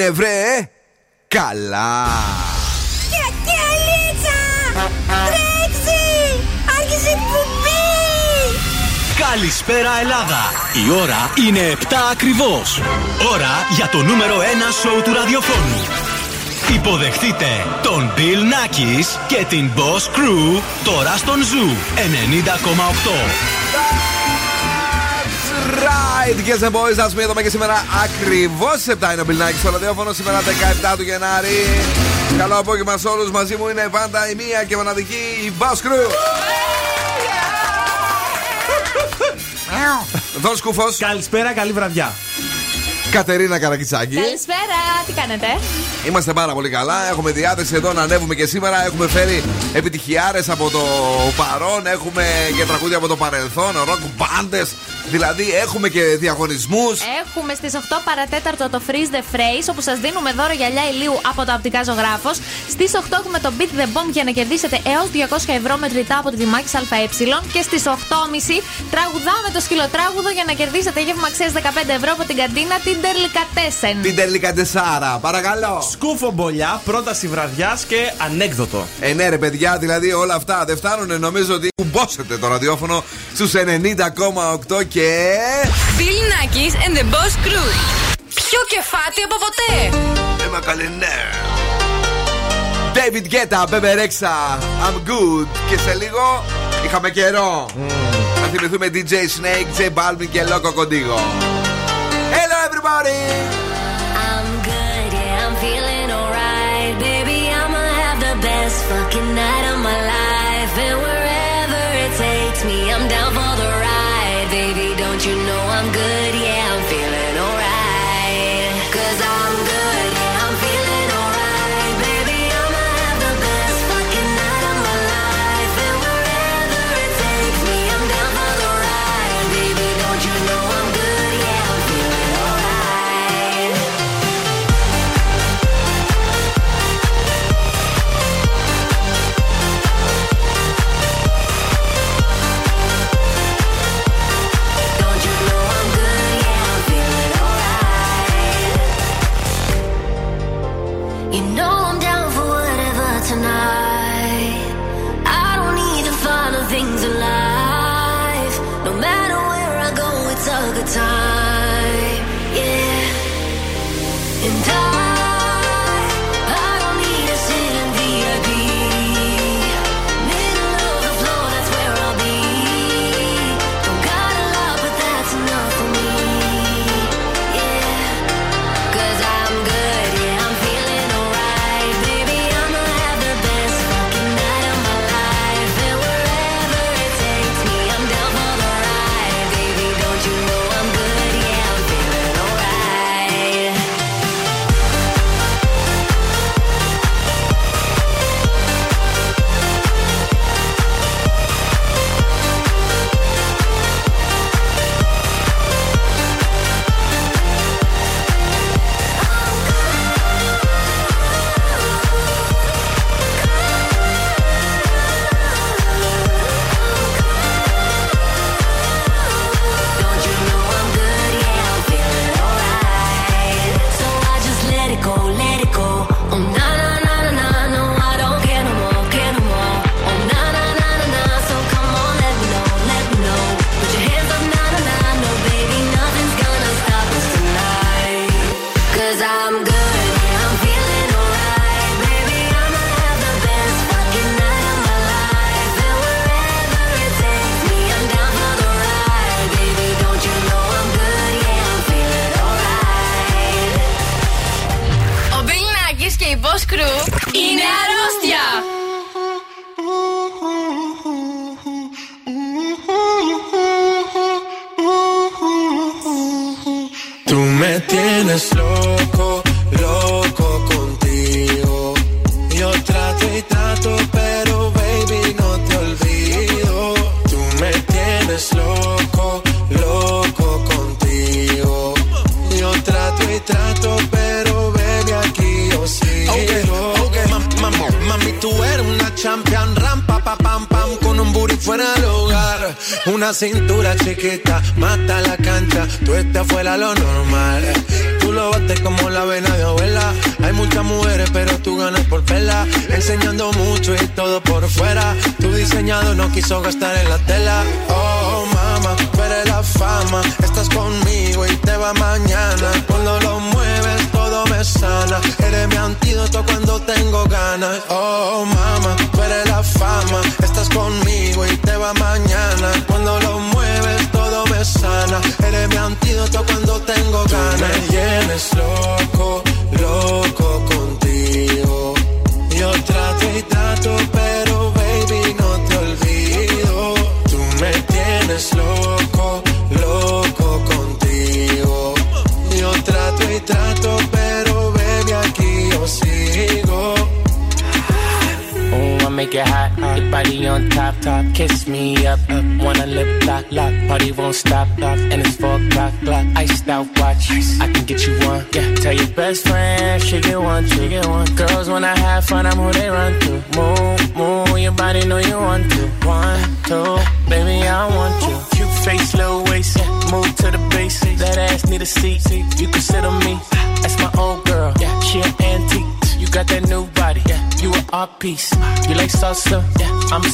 έγινε βρε καλά. Καλησπέρα Ελλάδα! Η ώρα είναι 7 ακριβώς. Ώρα για το νούμερο 1 σοου του ραδιοφώνου. Υποδεχτείτε τον Bill Nackis και την Boss Crew τώρα στον Zoo 90,8. Right, guys and boys, α πούμε εδώ και σήμερα ακριβώς 7 είναι ο Μπιλνάκης στο ραδιόφωνο. Σήμερα 17 του Γενάρη. Καλό απόγευμα σε όλους. Μαζί μου είναι πάντα η μία και μοναδική η Boss Crew. Δον Σκούφος. Καλησπέρα, καλή βραδιά. Κατερίνα Καρακιτσάκη. Καλησπέρα, τι κάνετε; Είμαστε πάρα πολύ καλά. Έχουμε διάθεση εδώ να ανέβουμε και σήμερα. Έχουμε φέρει επιτυχιάρες από το παρόν. Έχουμε και τραγούδια από το παρελθόν. Ροκ μπάντε. Δηλαδή έχουμε και διαγωνισμούς. Έχουμε στις 8 παρατέταρτο το Freeze the Phrase όπου σας δίνουμε δώρο γυαλιά ηλίου από το Απτικά Ζωγράφος. Στις 8 έχουμε το Beat the Bomb για να κερδίσετε έως 200 ευρώ μετρητά από τη Δημάκης ΑΕ. Και στις 8.30 τραγουδάμε το σκυλοτράγουδο για να κερδίσετε γεύμα αξία 15 ευρώ από την καντίνα την Τερλικατέσεν. Την Τερλικατεσάρα, παρακαλώ. Σκούφο μπολιά, πρόταση βραδιάς και ανέκδοτο. Ε, ναι, ρε παιδιά, δηλαδή όλα αυτά δεν φτάνουν. Νομίζω ότι κουμπόσετε το ραδιόφωνο στους 90,8 και. Bill Nackis and the Boss Crew. Πιο κεφάτι από ποτέ. Έμα καλή, ναι. David Guetta, Bebe Rexha, I'm good. Και σε λίγο είχαμε καιρό. Mm. Να θυμηθούμε DJ Snake, J Balvin και Loco Contigo. Hello everybody! I'm good, yeah, I'm feeling alright. Baby, I'ma have the best fucking night of my life. And wherever it takes me, I'm down for the ride. You know I'm good,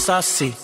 Saci.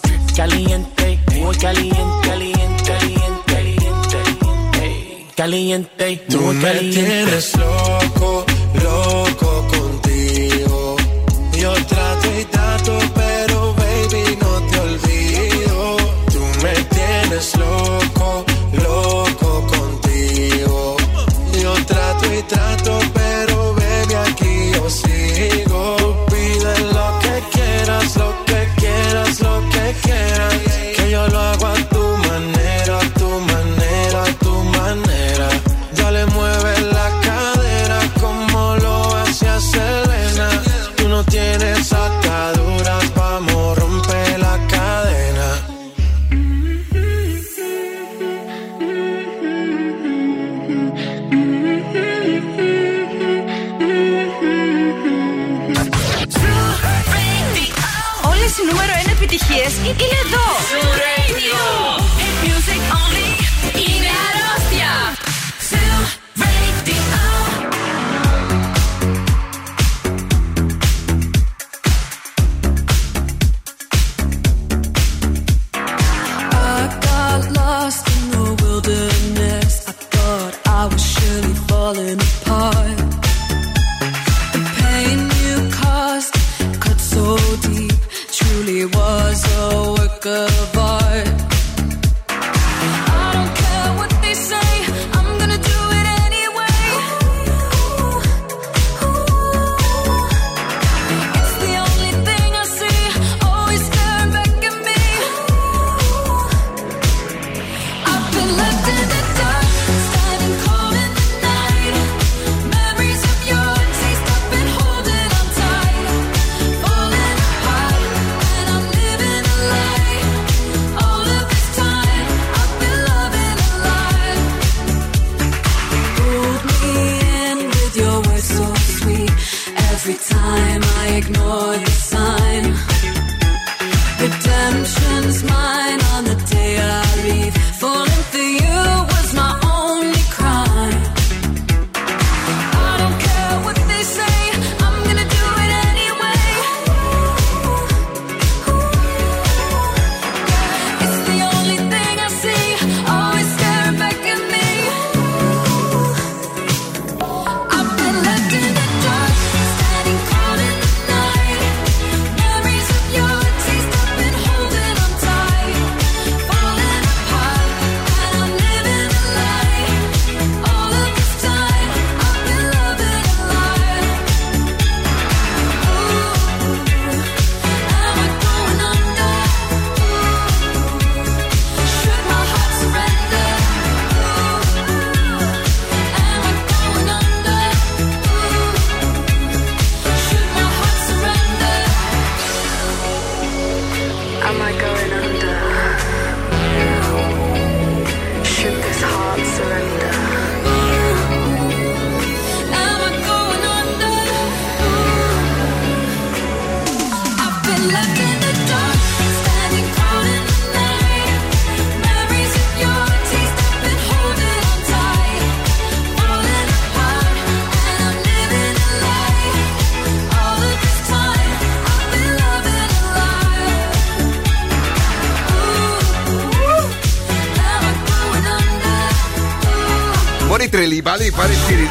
aparecer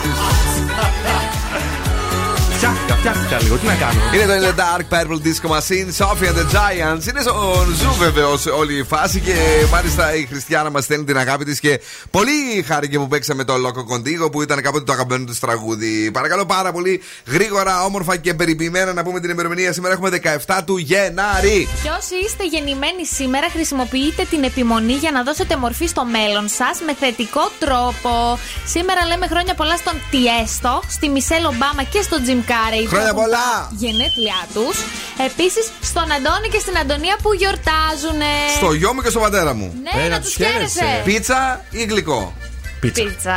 Είναι το In the Dark Purple Disco Machine, Sophie and the Giants. Είναι στο ζου βεβαίως όλη η φάση και μάλιστα η Χριστιανά μας στέλνει την αγάπη της και πολύ χάρηκε που παίξαμε το Loco Contigo που ήταν κάποτε το αγαπημένο του τραγούδι. Παρακαλώ πάρα πολύ γρήγορα, όμορφα και περιποιημένα να πούμε την ημερομηνία. Σήμερα έχουμε 17 του Γενάρη. Και όσοι είστε γεννημένοι σήμερα, χρησιμοποιείτε την επιμονή για να δώσετε μορφή στο μέλλον σας με θετικό τρόπο. Σήμερα λέμε χρόνια πολλά στον Τιέστο, στη Μισελ Ομπάμα και στον Τζιμ Κάρεϊ. που Χρόνια έχουν πολλά! Τα Γενέθλιά τους. Επίσης στον Αντώνη και στην Αντωνία που γιορτάζουν. Στο γιο μου και στο πατέρα μου. Ναι, Ε, να να τους τους χαίρεσαι. χαίρεσαι. Πίτσα ή γλυκό. Πίτσα. Πίτσα.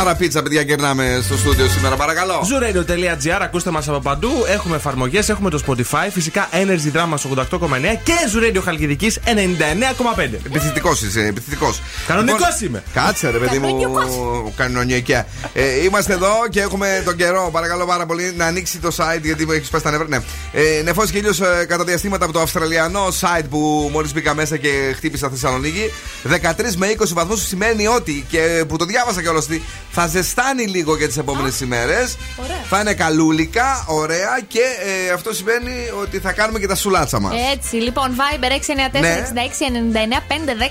Άρα πίτσα, παιδιά, κερνάμε στο στούντιο σήμερα, παρακαλώ. Zooradio.gr, ακούστε μας από παντού. Έχουμε εφαρμογές, έχουμε το Spotify, φυσικά Energy Drama 88,9 και Zooradio Χαλκιδικής 99,5. Επιθετικός είσαι, επιθετικός. Κανονικός είμαι. Κάτσε, ρε παιδί μου. Κανονικός. Κανονικιά. Ε, είμαστε εδώ και έχουμε τον καιρό. Παρακαλώ πάρα πολύ να ανοίξει το site γιατί μου έχεις σπάσει τα νεύρα. Ναι. Ε, Νεφός και ήλιο κατά διαστήματα από το αυστραλιανό site που μόλις μπήκα μέσα και χτύπησα Θεσσαλονίκη. 13 με 20 βαθμούς σημαίνει ότι και που το διάβασα κιόλας ότι θα ζεστάνει λίγο για τις επόμενες ημέρες. Ωραία. Θα είναι καλούλικα, ωραία και ε, αυτό σημαίνει ότι θα κάνουμε και τα σουλάτσα μας. Έτσι, λοιπόν, Viber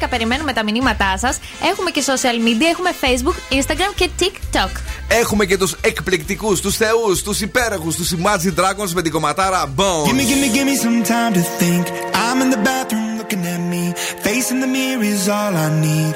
694-6699-510 περιμένουμε τα μηνύματά σας. Έχουμε και social media, έχουμε Facebook, Instagram και TikTok. Έχουμε και τους εκπληκτικούς, τους θεούς, τους υπέροχους, τους Imagine Dragons με την κομματάρα Bones. Gimme, gimme, gimme some time to think. I'm in the bathroom looking at me. Facing the mirror is all I need.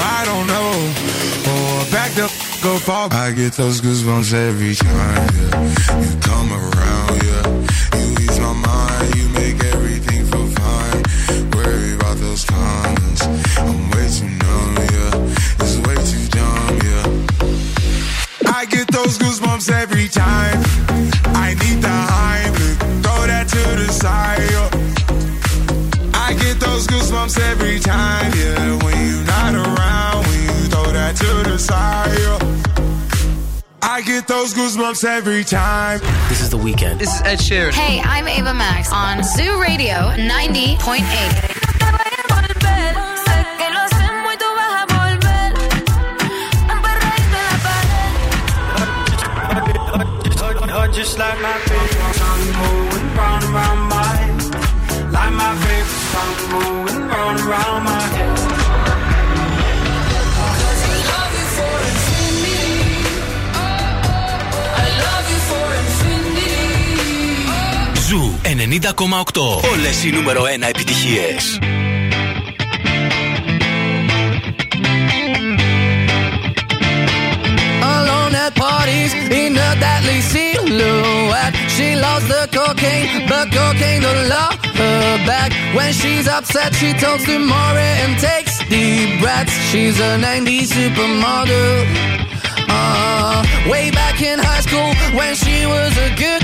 I don't know. Oh, or back the f- up off. I get those goosebumps every time. Yeah. You come around, yeah. You ease my mind, you make everything feel fine. Worry about those comments. I'm way too numb, yeah. It's way too dumb, yeah. I get those goosebumps every time. I need the Heimlich, throw that to the side. yeah. I get those goosebumps every time, yeah. When you're throw to the side. I get those goosebumps every time. This is the weekend. This is Ed Sheeran. Hey, I'm Ava Max on Zoo Radio 90.8. Just like my favorite song moving round and round my head. Like my favorite song moving round and round my head. Ζου 90,8. Όλες οι νούμερο 1 επιτυχίες. alone at parties in a deadly silhouette. She loves the cocaine, but cocaine don't love her back. When she's upset, she talks to Maury and takes deep breaths. She's a 90s supermodel. Uh, way back in high school when she was a good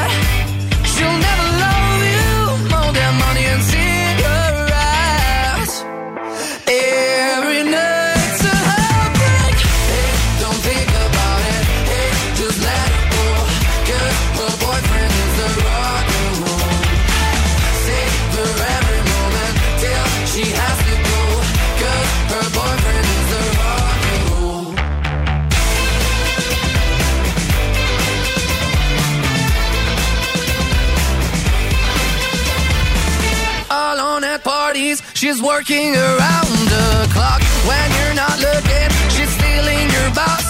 She's working around the clock. When you're not looking, she's stealing your boss.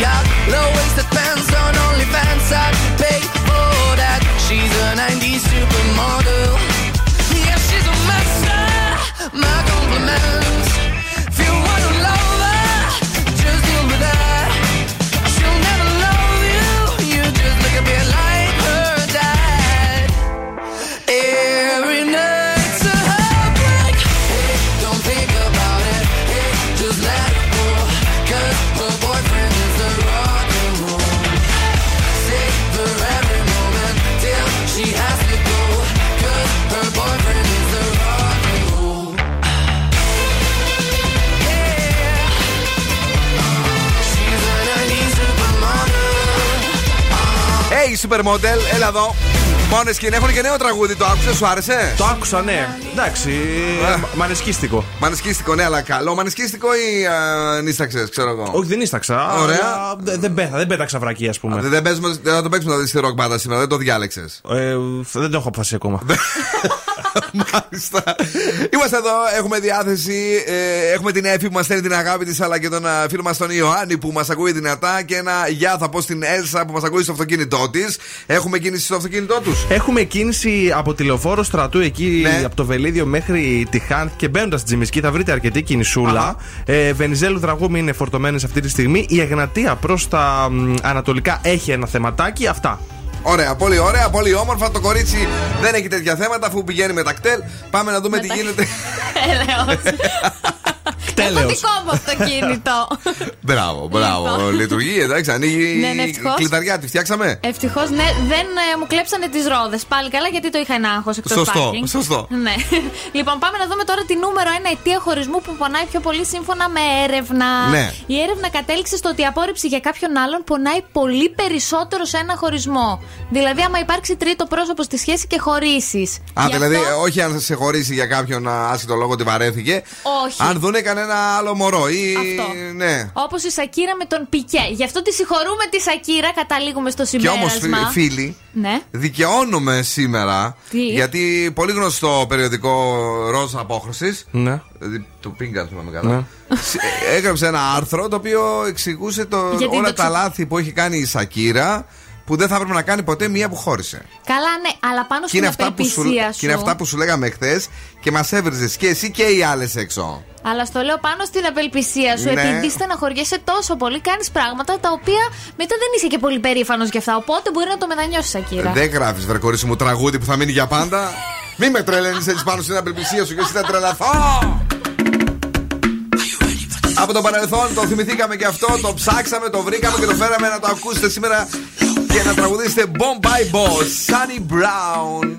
Yeah, low-waisted pants on OnlyFans. I'd supermodel. Hey, Supermodel, έλα εδώ. Μόνες και έχουν και νέο τραγούδι, το άκουσες, σου άρεσε; Το άκουσα, ναι. Εντάξει, Ε. ε, μανεσκίστικο. Μανεσκίστικο, ναι, αλλά καλό. Μανεσκίστικο ή α, νύσταξες, ξέρω εγώ; Όχι, δεν ίσταξα. Ωραία. αλλά Δεν, δεν, πέθα- δεν πέταξα βρακή, ας πούμε. Δεν, δεν, παίζουμε, δεν θα το παίξουμε να δει τη ροκ μπάντα σήμερα, δεν το διάλεξες. Ε, δεν το έχω αποφασίσει ακόμα. Μάλιστα. Είμαστε εδώ, έχουμε διάθεση. ε, έχουμε την Εφη που μας στέλνει την αγάπη της, αλλά και τον α, φίλο μας τον Ιωάννη που μας ακούει δυνατά. Και ένα γεια θα πω στην Έλσα που μας ακούει στο αυτοκίνητό της. Έχουμε κίνηση στο αυτοκίνητό τους. Έχουμε κίνηση από τη λεωφόρο στρατού εκεί Ναι. από το Βελίδιο μέχρι τη Χάνθ και μπαίνοντας στην Τζιμισκή θα βρείτε αρκετή κινησούλα. Ε, Βενιζέλου Δραγούμη είναι φορτωμένες αυτή τη στιγμή. Η Εγνατία προς τα μ, ανατολικά έχει ένα θεματάκι. Αυτά. Ωραία, πολύ ωραία, πολύ όμορφα. Το κορίτσι δεν έχει τέτοια θέματα αφού πηγαίνει με τα κτέλ. Πάμε να δούμε τι γίνεται. Έλεος. Έχω Τέλεος. δικό μου αυτοκίνητο. μπράβο, μπράβο. Λοιπόν. Λειτουργεί, εντάξει, ανοίγει Ναι, ναι, η ευτυχώς. κλειδαριά. Τη φτιάξαμε. Ευτυχώς, ναι, δεν ε, μου κλέψανε τις ρόδες. Πάλι καλά, γιατί το είχα ένα άγχος εκτός Σωστό, πάρκινγκ. σωστό. Ναι. λοιπόν, πάμε να δούμε τώρα τη νούμερο ένα αιτία χωρισμού που πονάει πιο πολύ σύμφωνα με έρευνα. Ναι. Η έρευνα κατέληξε στο ότι η απόρριψη για κάποιον άλλον πονάει πολύ περισσότερο σε ένα χωρισμό. Δηλαδή, άμα υπάρξει τρίτο πρόσωπο στη σχέση και χωρίσεις. Α, δηλαδή, ε, όχι αν σε χωρίσει για κάποιον α, άσχητο λόγο ότι βαρέθηκε. Όχι. Αν δούνε κανένα άλλο μωρό ή. Αυτό. Ναι. Όπως η Σακύρα με τον Πικέ. Γι' αυτό τη συγχωρούμε τη Σακύρα, καταλήγουμε στο Και συμπέρασμα. όμω, φίλοι, Ναι. δικαιώνομαι σήμερα. Τι; Γιατί πολύ γνωστό περιοδικό Ροζ Απόχρωση. Ναι. Δηλαδή, του Πίνκα, αν θυμάμαι καλά. Ναι. σ- ε, Έγραψε ένα άρθρο το οποίο εξηγούσε το, Γιατί όλα το τα ξε- λάθη που έχει κάνει η Σακύρα που δεν θα έπρεπε να κάνει ποτέ μία που χώρισε. Καλά, ναι, αλλά πάνω Και στην είναι, αυτά που σου, απελπισία σου. και είναι αυτά που σου λέγαμε χθε και μας έβριζες και εσύ και οι άλλες έξω. Αλλά στο λέω πάνω στην απελπισία σου, Ναι. επειδή στεναχωριέσαι τόσο πολύ, κάνεις πράγματα τα οποία μετά δεν είσαι και πολύ περήφανος γι' αυτά. Οπότε μπορεί να το μετανιώσεις, Σακύρα. Δεν γράφεις, βρε μου, τραγούδι που θα μείνει για πάντα. Μη με τρελαίνεις έτσι πάνω στην απελπισία σου και εσύ θα τρελαθώ. Από το παρελθόν το θυμηθήκαμε και αυτό, το ψάξαμε, το βρήκαμε και το φέραμε να το ακούσετε σήμερα και να τραγουδήσετε Bombay Boss, Sunny Brown.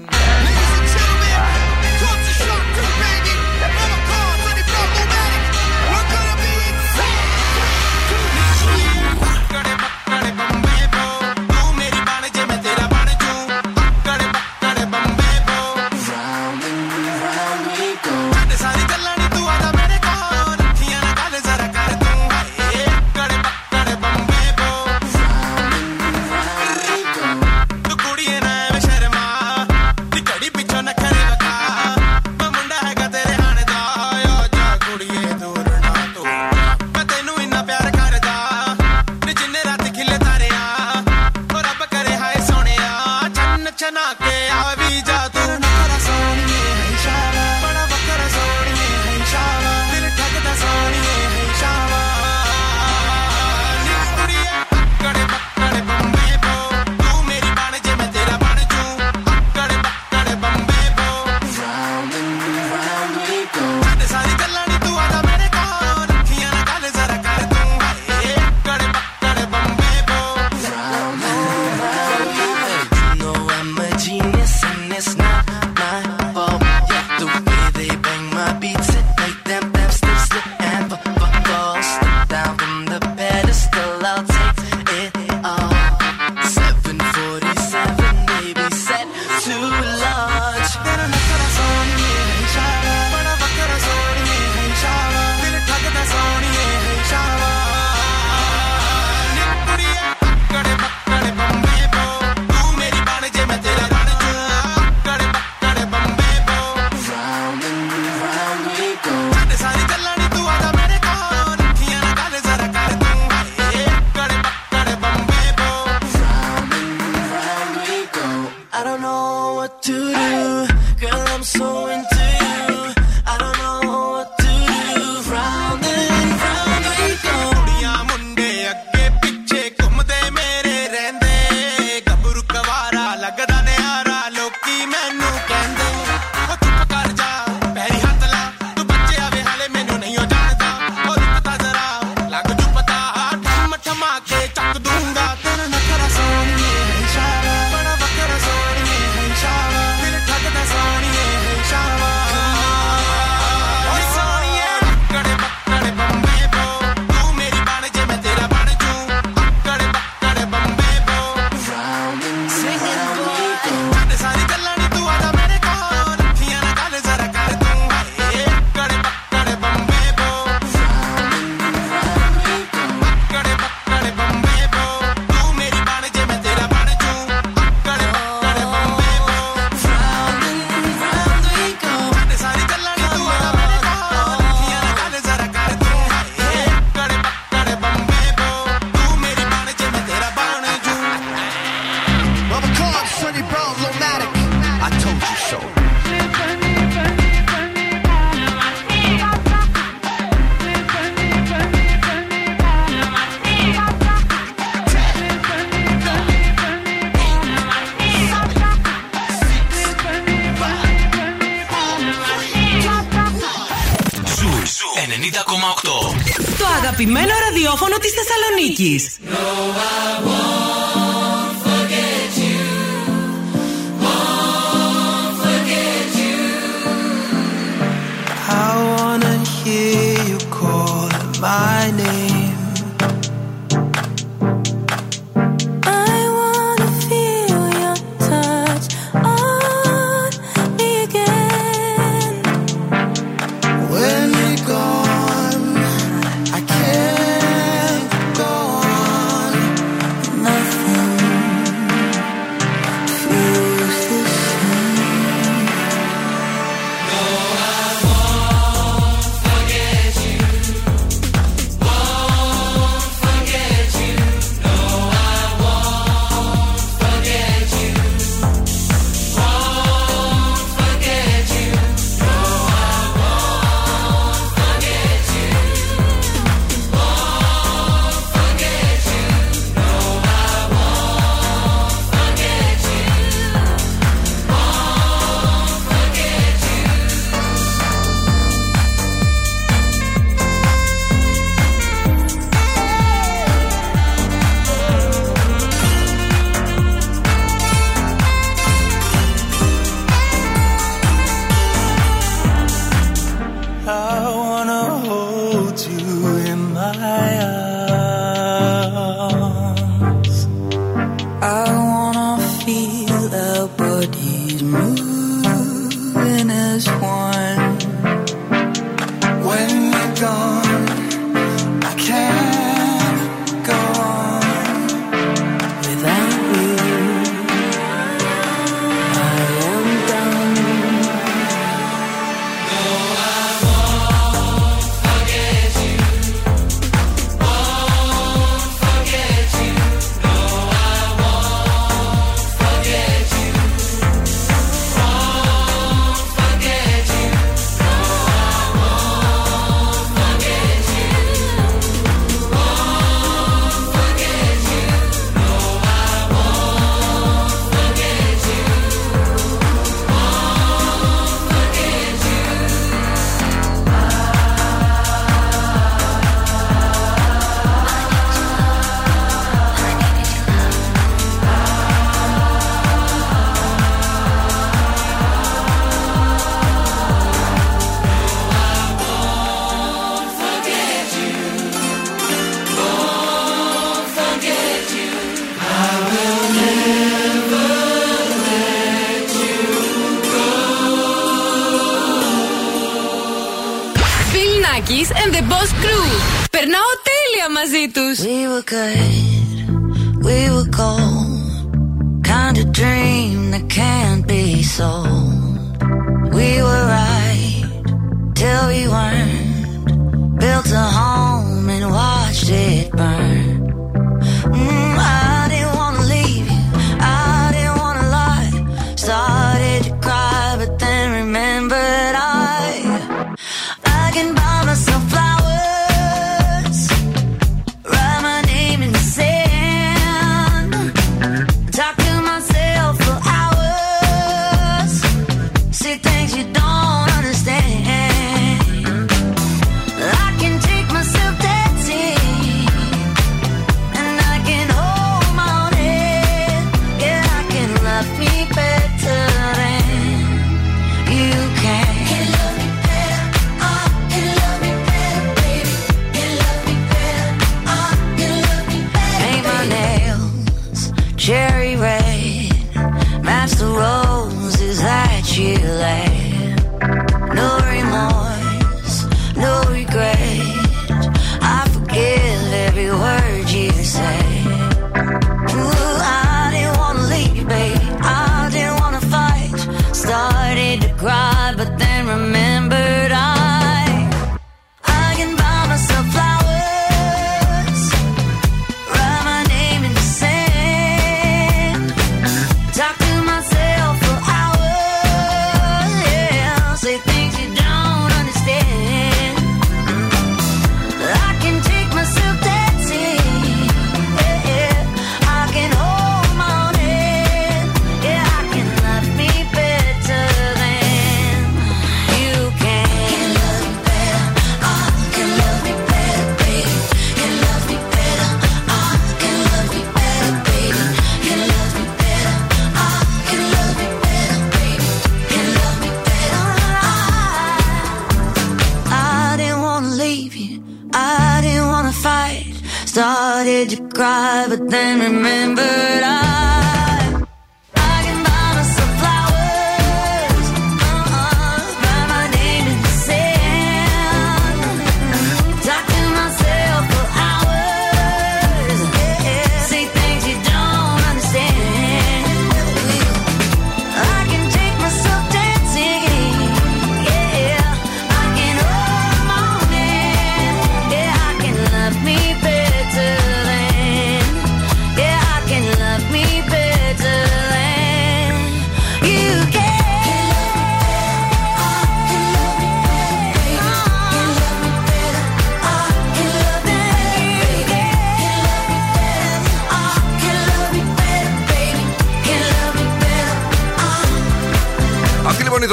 Connectos.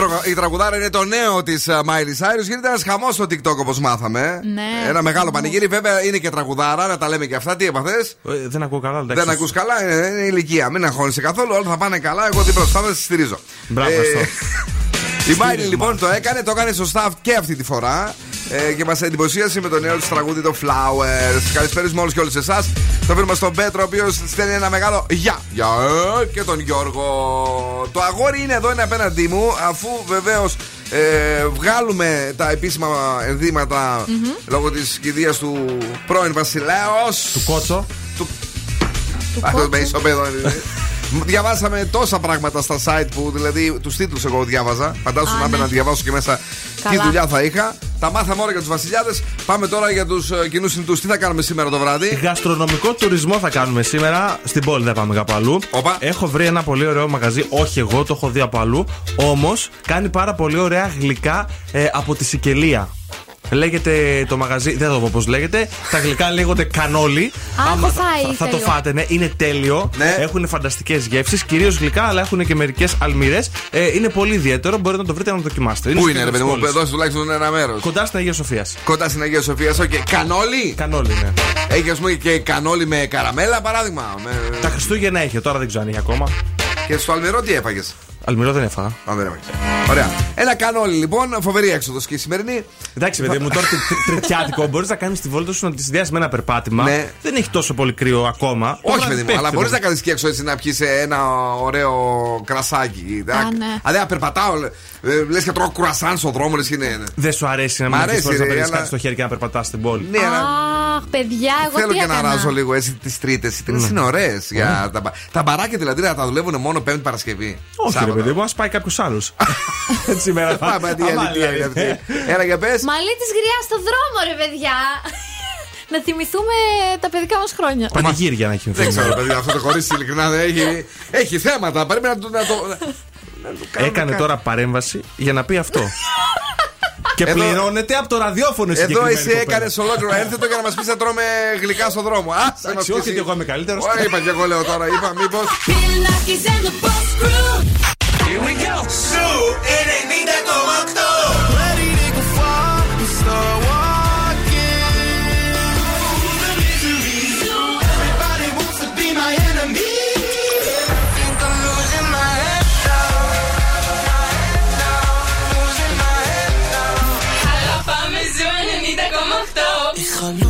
Η, τρο- η τραγουδάρα είναι το νέο της Miley Cyrus. Γίνεται ένας χαμός στο TikTok όπως μάθαμε. Ναι. Ένα μεγάλο πανηγύρι. Βέβαια είναι και τραγουδάρα, να τα λέμε και αυτά. Τι έπαθες; Ε, δεν ακούω καλά, εντάξει. Δεν ακούς καλά, είναι, είναι ηλικία. Μην αγχώνεσαι καθόλου. Όλα θα πάνε καλά. Εγώ δίπλα σου θα σε στηρίζω. Μπράβο, Ε, αυτό. Η Miley λοιπόν το έκανε, το έκανε σωστά και αυτή τη φορά. Ε, και μας εντυπωσίασε με το νέο της τραγούδι το Flowers. Καλησπέρα όλους και όλες εσάς. Το φίλο μα τον Πέτρο, ο οποίος στέλνει ένα μεγάλο γεια. Γεια ε, και τον Γιώργο. Το αγόρι είναι εδώ, είναι απέναντί μου, αφού βεβαίως ε, βγάλουμε τα επίσημα ενδύματα λόγω της κηδείας του πρώην βασιλέως. Του κότσο. Αυτό με ισοπαίδο είναι. Διαβάσαμε τόσα πράγματα στα site που δηλαδή τους τίτλους εγώ διάβαζα. Φαντάσου Α, να είμαι ναι. να διαβάσω και μέσα τι Καλά. δουλειά θα είχα. Τα μάθαμε όλα για τους βασιλιάδες. Πάμε τώρα για τους κοινούς συντού. Τι θα κάνουμε σήμερα το βράδυ; Γαστρονομικό τουρισμό θα κάνουμε σήμερα. Στην πόλη δεν πάμε κάπου αλλού. Όπα. Έχω βρει ένα πολύ ωραίο μαγαζί. Όχι εγώ, το έχω δει από αλλού. Όμως κάνει πάρα πολύ ωραία γλυκά ε, από τη Σικελία. Λέγεται το μαγαζί, δεν θα το πω πώς λέγεται. Τα γλυκά λέγονται κανόλι. Α, Άμα θα φάει, θα, το θέλω. φάτε, ναι, είναι τέλειο. Ναι. Έχουν φανταστικές γεύσεις, κυρίως γλυκά, αλλά έχουν και μερικές αλμυρές. Ε, είναι πολύ ιδιαίτερο, μπορείτε να το βρείτε να το δοκιμάσετε. Πού στο είναι, ρε κέντρο παιδί της μου, πόλης. δώσει τουλάχιστον ένα μέρος. Κοντά στην Αγίας Σοφίας. Κοντά στην Αγίας Σοφίας. Οκ, κανόλι. Κανόλι, ναι. Έχει ας πούμε και κανόλι με καραμέλα παράδειγμα. Με... Τα Χριστούγεννα έχει, τώρα δεν ξέρω αν έχει ακόμα. Και στο αλμυρό τι έφαγες; Αλμυρό δεν έφαγα. Α, δεν έφαγες. Ωραία. Ένα κανόλι λοιπόν, φοβερή έξοδος και η σημερινή. Εντάξει, παιδί μου, τώρα τρι- τριτιάτικο μπορείς να κάνεις τη βόλτα σου να τη συνδυάσεις με ένα περπάτημα. Ναι. Δεν έχει τόσο πολύ κρύο ακόμα. Το Όχι, βράδυ παιδί μου, πέφτει, αλλά μπορείς παιδί να κάνεις και έξω έτσι να πιεις ένα ωραίο κρασάκι. Α, ναι. Δηλαδή, να περπατάω, λε και τρώω κουρασάν στον δρόμο, λες και είναι. Δεν σου αρέσει να Μ' μην αρέσει, φορές να ρε, παίρνεις αλλά- κάτι στο χέρι και να περπατάς στην πόλη. Ναι, αλλά Αχ, παιδιά, εγώ θέλω τι και να έκανα. ράζω λίγο έτσι τις τρίτες. Οι τρίτες είναι ωραίες. Για τα, μπα- τα μπαράκια δηλαδή να τα δουλεύουν μόνο Πέμπτη Παρασκευή. Όχι, ρε Σάββατο. Παιδί μου, α πάει κάποιος άλλος. Έτσι σήμερα. Πάμε, τι Αμά, αλήθεια είναι δηλαδή. αυτή. Έλα για πες. Μαλλί της γριάς στο δρόμο, ρε παιδιά. Να θυμηθούμε τα παιδικά μας χρόνια. Πανηγύρια να έχει Δεν ξέρω, παιδί, αυτό το κορίτσι ειλικρινά δεν έχει. Έχει θέματα. Πρέπει να το. Να το να το κάνουμε Έκανε κάτι. τώρα παρέμβαση για να πει αυτό. Και Εδώ- πληρώνεται από το ραδιόφωνο η Εδώ συγκεκριμένη εσύ κοπέλα. έκανες ολόκληρο ένθετο για να μας πεις να τρώμε γλυκά στον δρόμο. Α, σε Εντάξει, μας όχι, πείσει. ότι εγώ είμαι καλύτερος. Όχι, είπα και εγώ λέω τώρα. Είπα, μήπω. Bill Nackis and the Boss Crew. Here we go. Σου 90,8. Ready to go far and start walking. Everybody wants to be my enemy. Think I'm losing my head now. Losing my head now. Αλλά πάμε ζω 90,8.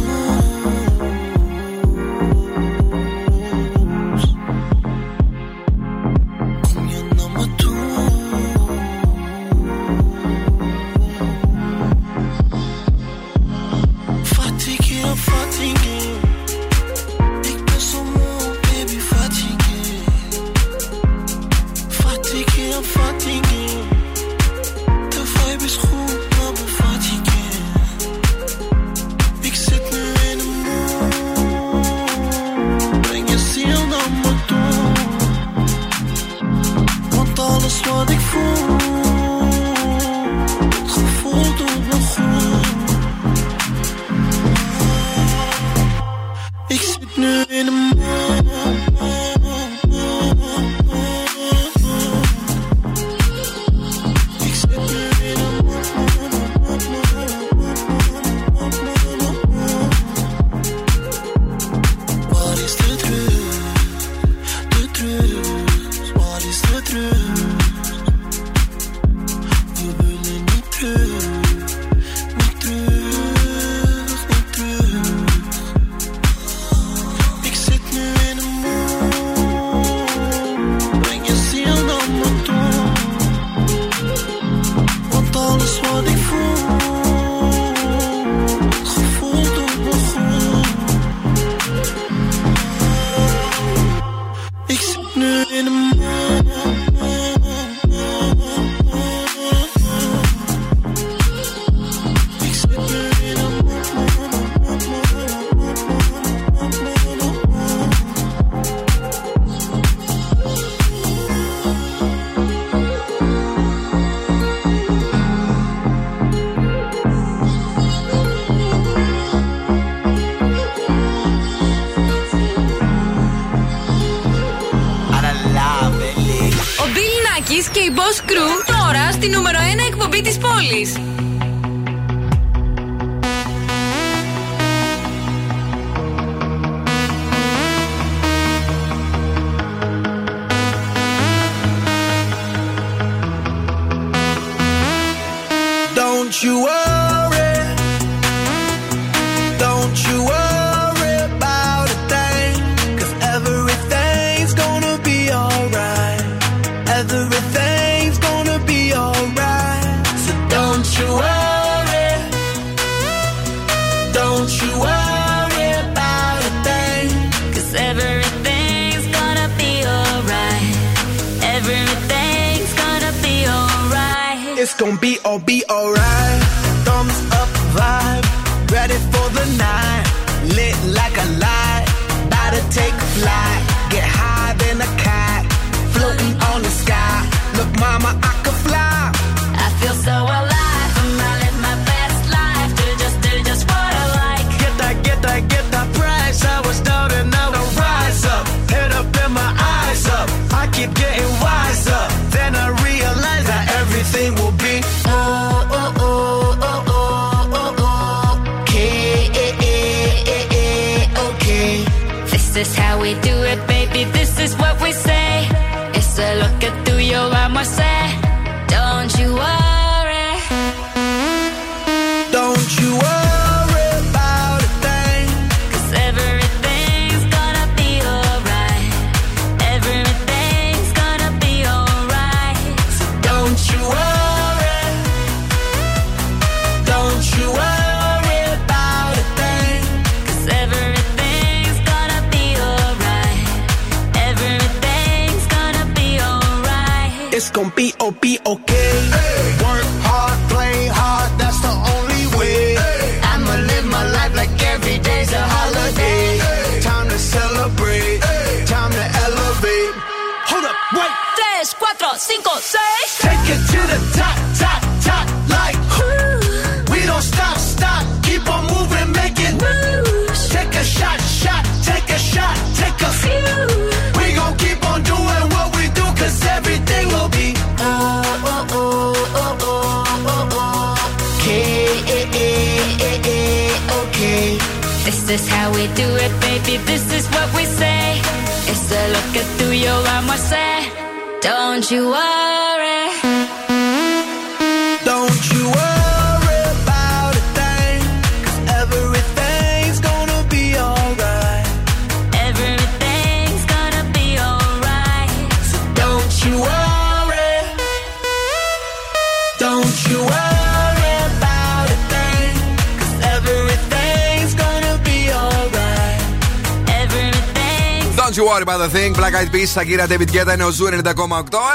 The thing. Black Eyed Peas, Σακίρα David Guetta είναι ο Zoo 90,8.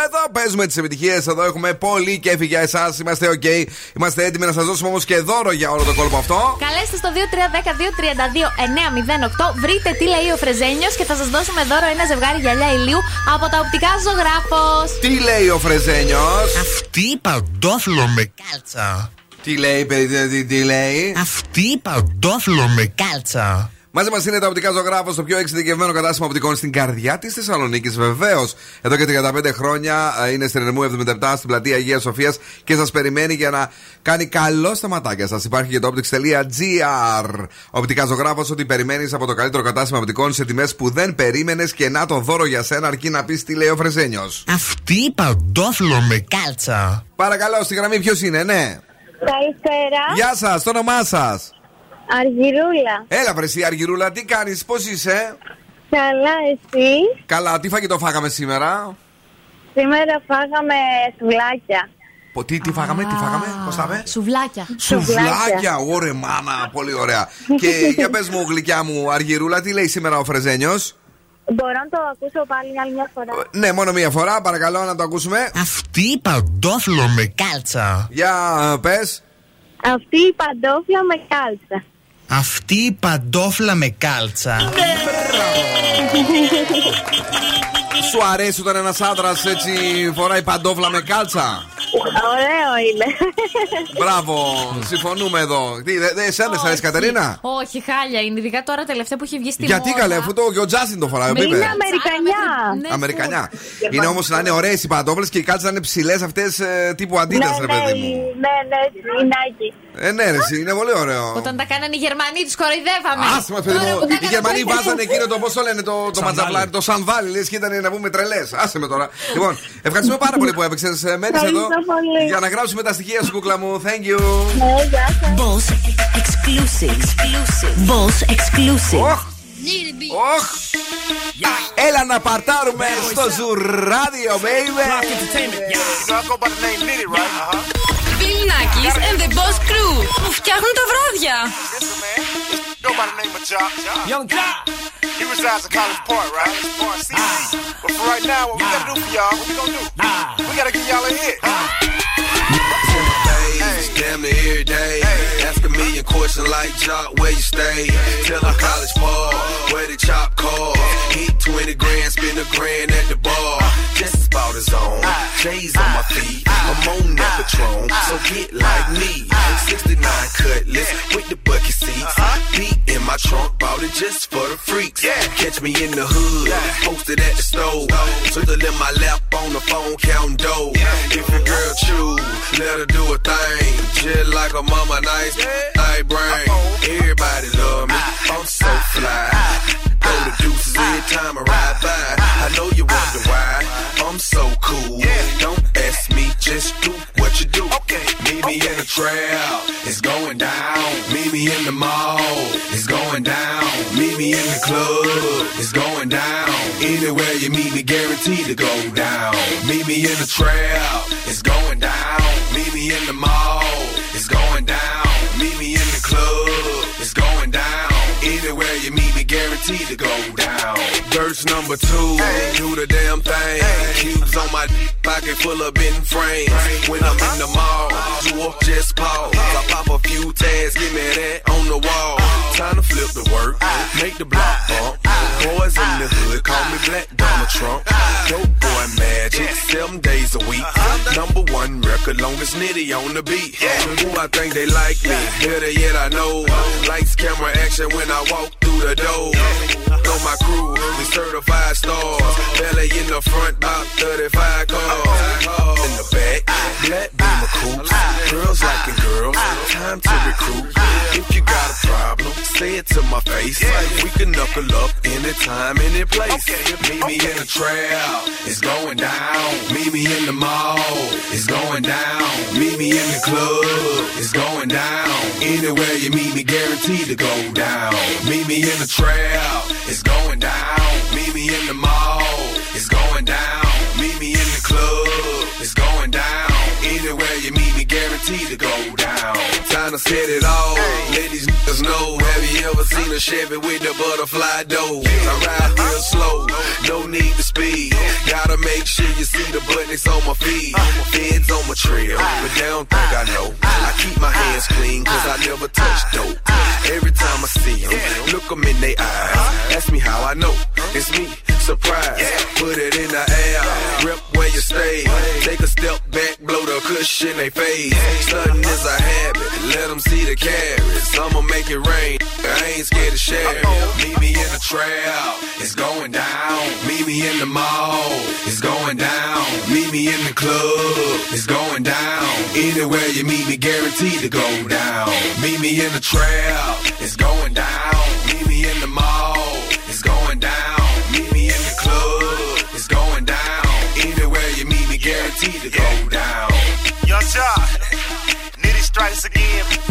Εδώ παίζουμε τις επιτυχίες. Εδώ έχουμε πολύ κέφι για εσάς. Είμαστε OK. Είμαστε έτοιμοι να σας δώσουμε όμως και δώρο για όλο το κόλπο αυτό. Καλέστε στο 2310-232-908. Βρείτε τι λέει ο Φρεζένιος και θα σας δώσουμε δώρο ένα ζευγάρι γυαλιά ηλίου από τα οπτικά ζωγράφος. Τι λέει ο Φρεζένιος; Αυτή παντόφλο με κάλτσα. Τι λέει, παιδί, τι, τι λέει; Αυτή παντόφλο με κάλτσα. Μαζί μας είναι τα οπτικά ζωγράφος, το πιο εξειδικευμένο κατάστημα οπτικών στην καρδιά της Θεσσαλονίκης, βεβαίως. Εδώ και 35 χρόνια ε, είναι στην Ερμού 77 στην πλατεία Αγίας Σοφίας και σας περιμένει για να κάνει καλό στα ματάκια σας. Υπάρχει και το optics.gr. Οπτικά ζωγράφος, ότι περιμένεις από το καλύτερο κατάστημα οπτικών σε τιμές που δεν περίμενες και να το δώρο για σένα αρκεί να πεις τι λέει ο Φρεζένιο. Αυτή παντόφλο με κάλτσα. Παρακαλώ, στη γραμμή ποιος είναι, ναι. Καλησπέρα. Γεια σας, το όνομά σας. Αργυρούλα. Έλα, βρεσί Αργυρούλα, τι κάνεις, πώς είσαι; Καλά, εσύ; Καλά, τι φαγητό φάγαμε σήμερα; Σήμερα φάγαμε σουβλάκια. Πο- Τι, τι φάγαμε, τι φάγαμε, πώς θα με. Σουβλάκια. Σουβλάκια, ωραία μάνα, πολύ ωραία. και για πες μου, γλυκιά μου, Αργυρούλα, τι λέει σήμερα ο Φρεζένιος; Μπορώ να το ακούσω πάλι άλλη μια φορά. Ναι, μόνο μία φορά, παρακαλώ να το ακούσουμε. Αυτή η παντόφλο με κάλτσα. Για πες. Αυτή η παντόφλα με κάλτσα. Αυτή η παντόφλα με κάλτσα. Σου αρέσει όταν ένα άντρα έτσι φοράει παντόφλα με κάλτσα. Ωραίο είναι. Μπράβο, συμφωνούμε εδώ. Τι, δεν δε, εσένα σ' αρέσει, Κατερίνα. Όχι, χάλια είναι. Ειδικά τώρα τελευταία που έχει βγει στη Γιατί μόδα. καλέ, αφού το και ο Τζάστιν το φοράει, ο Είναι Μπίμπερ. Αμερικανιά. Ναι, Αμερικανιά. Είναι όμω να είναι ωραίε οι παντόφλε και οι κάλτσε να είναι ψηλέ αυτέ τύπου αντίτα, ρε παιδί μου. Ναι, ναι, Νάκη. Ε, ναι, ρε, εσύ, είναι πολύ ωραίο. Όταν τα κάνανε οι Γερμανοί, τους κοροϊδεύαμε. Άσε μα, παιδί Τώρα μου, που τα οι κάνανε Γερμανοί κοροϊδεύαμε. βάζανε εκείνο το πώς το λένε το, το Σανδάλι. ματζαβλάρι, το σανδάλι, λες και ήταν να πούμε τρελές. Άσε με τώρα. Λοιπόν, ευχαριστούμε πάρα πολύ που έπαιξες. Μένει εδώ Ευχαριστώ πολύ. για να γράψουμε τα στοιχεία σου, κούκλα μου. Thank you. Ναι, γεια σας. Boss exclusive. Boss exclusive. Οχ. Οχ. Έλα να παρτάρουμε στο ζουράδιο, baby. Bill Nackis and the Boss Crew που φτιάχνουν τα βράδια. Go by the name of Ja. Young Ja. He resides in College Park, right? Park CC. But for right now, what we gotta do for y'all, what we gonna do? We gotta give y'all a hit. Damn near every day. Ask a million questions like Jock, where you stay? Tell them college ball, where the chop call. Hit 20 grand, spend a grand at the bar. Just about his own. J's on my feet. I'm on that Patron, so get like me. 69 cutlass with the bucket seats. Beat in my trunk, bought it just for the freaks. Catch me in the hood, posted at the store. Twiddle in my lap on the phone, counting dough. If your girl choose, let her do a thing. Just like a mama, nice, nice brain. Everybody love me, I'm so fly. Throw the deuces every ah. time I ride by. I know you wonder why I'm so cool. Don't ask me, just do what you do. Meet me in the trail, it's going down. Meet me in the mall, it's going down. Meet me in the club, it's going down. Anywhere you meet me, guaranteed to go down. Meet me in the trail, it's going down. Meet me in the mall, it's going down. Meet me in the club, it's going down. Anywhere you meet me, guaranteed to go down. Verse number two, do the damn thing. Cubes on my pocket full of bin frames. When I'm in the mall, you just pause. I pop a few tags, give me that on the wall. Time to flip the work, make the block bump. Boys in the hood, call me Black Donald Trump. Dope boy magic, seven days a week. Number one record, longest nitty on the beat. Ooh, I think they like me. Better yet, I know. Lights, camera, action when I walk through the door. Know my crew, we certified stars. Belly in the front, about 35 cars. In the back, black beamer coops. Girls liking girls, time to recruit. If you got a problem, say it to my face. We can knuckle up anytime, any place. Meet me in the trail, it's going down. Meet me in the mall, it's going down. Meet me in the club, it's going down. Anywhere you meet me, guaranteed to go down. Meet me in the trail, it's going down. Meet me in the mall, it's going down. Meet me in the club, it's going down. Anywhere you meet me, guaranteed to go down. To set it all. Let these niggas know. Have you ever seen a Chevy with the butterfly door? I ride real slow, no need to speed. Gotta make sure you see the buttons on my feet. Feds on my trail, but they don't think I know. I keep my hands clean, cause I never touch dope. Every time I see them, look them in their eyes. Ask me how I know. It's me, surprise. Put it in the air, rep where you stay. Take a step back, blow the cushion they face. Sudden is a habit, let them see the carrots. I'ma make it rain, I ain't scared to share. Meet me in the trail, it's going down. Meet me in the mall, it's going down. Meet me in the club, it's going down. Anywhere you meet me, guaranteed to go down. Meet me in the trail, it's going down. Meet me in the mall, it's going down. Meet me in the club, it's going down. Anywhere you meet me, guaranteed to go down. Young Ja arthritis again.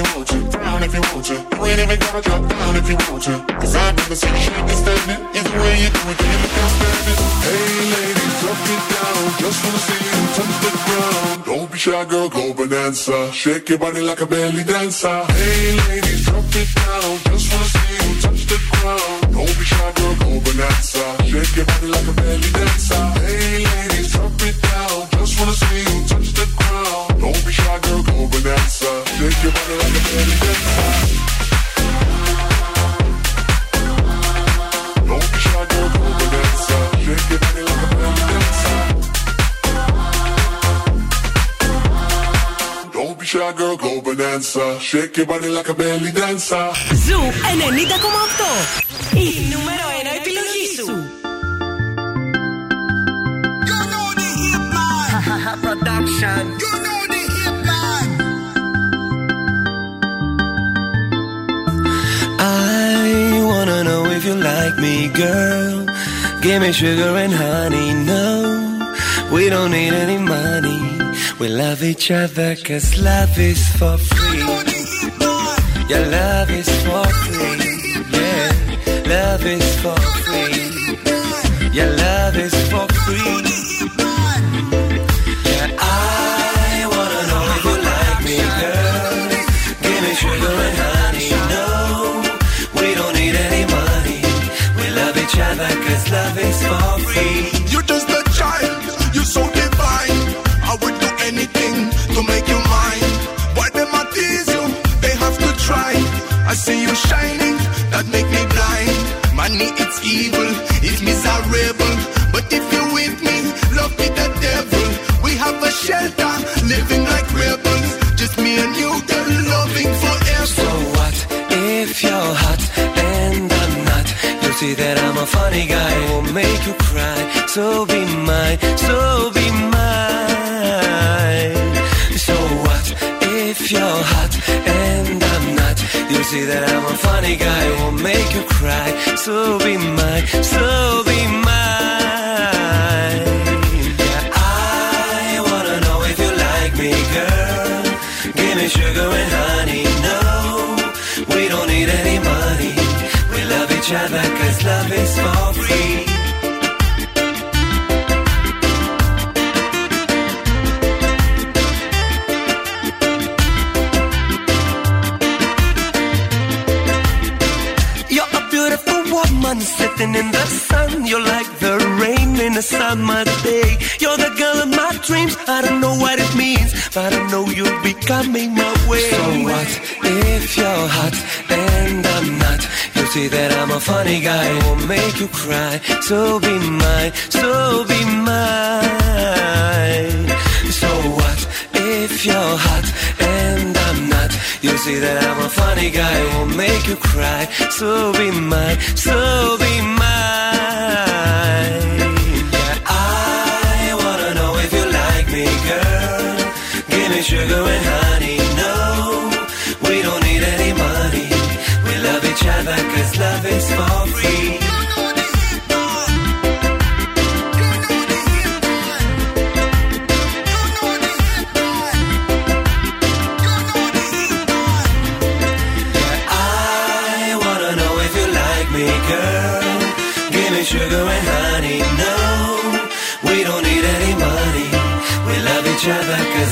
You want to, down if you want to. You ain't even gotta drop down if you want to. Cause I've never seen you shake and. Either way you do it, you look outstanding. Hey, ladies, drop it down. Just wanna see you touch the ground. Don't be shy, girl, go bonanza. Shake your body like a belly dancer. Hey, ladies, drop it down. Just wanna see you touch the ground. Don't be shy, girl, go bonanza. Shake your body like a belly dancer. Hey, ladies, drop it down. Just wanna see you touch bonanza. Shake your body like a belly dancer. Don't be shy, girl, go bonanza. Shake your body like a belly dancer. Don't be shy, girl, go bonanza. Shake your body like a belly dancer. Ζου 90,8. Η νούμερο 1 επιλογή σου. Production. You know if you like me, girl. Give me sugar and honey. No, we don't need any money. We love each other cause love is for free. Your love is for free. Yeah, love is for free. Your love is for free. Cause love is for free. You're just a child, you're so divine. I would do anything to make you mine. Why them a tease you? They have to try. I see you shining, funny guy, won't make you cry. So be mine, so be mine. So what if you're hot and I'm not? You'll see that I'm a funny guy, won't make you cry. So be mine, so be mine. Yeah, I wanna know if you like me, girl. Give me sugar and honey. Other cause love is for free. You're a beautiful woman sitting in the sun. You're like the rain in a summer day. You're the girl of my dreams. I don't know what it means, but I know you'll be coming my way. So what if you're hot see that I'm a funny guy, won't make you cry. So be mine, so be mine. So what if you're hot and I'm not? You see that I'm a funny guy. guy won't make you cry. So be mine, so be mine. Yeah, I wanna know if you like me, girl. Give me sugar and honey.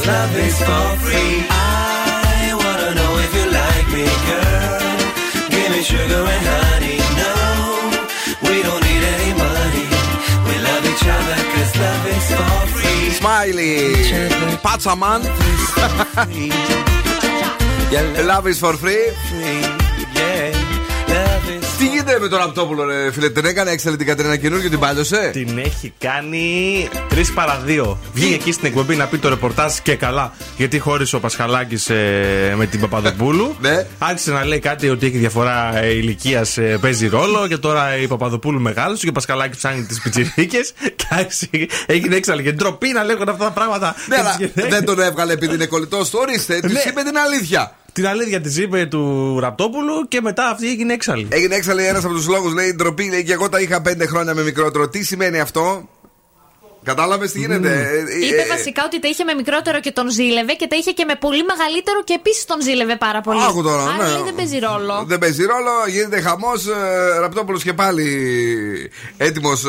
love is for free. I wanna know if you like me, girl. Give me sugar and honey. No, we don't need any money. We love each other cause love is for free. Smiley. Patsaman. yeah, love is for free. Τι γίνεται με τον Ραπτόπουλο, ρε φίλε, την έκανε έξαλλη την Κατρίνα καινούργιο, την πάλιωσε. Την έχει κάνει 3 παρα 2. Βγήκε εκεί στην εκπομπή να πει το ρεπορτάζ και καλά. Γιατί χώρισε ο Πασχαλάκης με την Παπαδοπούλου. ναι. Άρχισε να λέει κάτι ότι έχει διαφορά ηλικίας παίζει ρόλο. Και τώρα η Παπαδοπούλου μεγάλωσε και ο Πασχαλάκης ψάχνει τις πιτσιρίκες. Και άρχισε, έγινε έξαλλη. Και ντροπή να λέγονται αυτά τα πράγματα. Ναι, αλλά δεν τον έβγαλε επειδή είναι κολλητός του. Ορίστε, τη είπε την αλήθεια. Την αλήθεια της είπε του Ραπτόπουλου και μετά αυτή έγινε έξαλλη. Έγινε έξαλλη ένας από τους λόγους, λέει ντροπή, λέει και εγώ τα είχα πέντε χρόνια με μικρότερο. Τι σημαίνει αυτό, Κατάλαβες τι γίνεται; Ε, Είπε ε, βασικά ότι τα είχε με μικρότερο και τον ζήλευε και τα είχε και με πολύ μεγαλύτερο και επίσης τον ζήλευε πάρα πολύ. Άκου τώρα, Άρα ναι. λέει, δεν παίζει ρόλο. Δεν παίζει ρόλο, γίνεται χαμός. Ε, Ραπτόπουλος και πάλι έτοιμος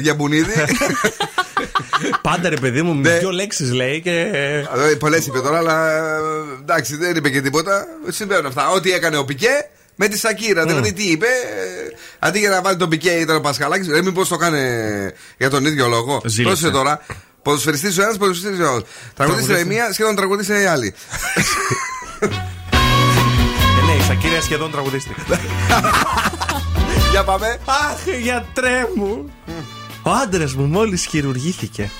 για μπουνίδι. Πάντα ρε παιδί μου, Ναι. με δύο λέξεις λέει και. Πολλές είπε τώρα, αλλά ε, εντάξει, δεν είπε και τίποτα. Συμβαίνουν αυτά. Ό,τι έκανε ο Πικέ με τη Σακύρα. Δηλαδή, τι είπε, ε, αντί για να βάλει τον Πικέ ήταν ο Πασχαλάκης. Δεν μήπως το έκανε για τον ίδιο λόγο. Ζήλεψε. Πρόσεχε τώρα. Ποδοσφαιριστής ο ένας, ποδοσφαιριστής ο άλλος. Τραγουδίστρια η μία, σχεδόν τραγουδίστρια η άλλη. Ε, ναι, η Σακύρια σχεδόν τραγουδίστηκε. Για πάμε. Αχ, γιατρέ μου. Ο άντρας μου μόλις χειρουργήθηκε.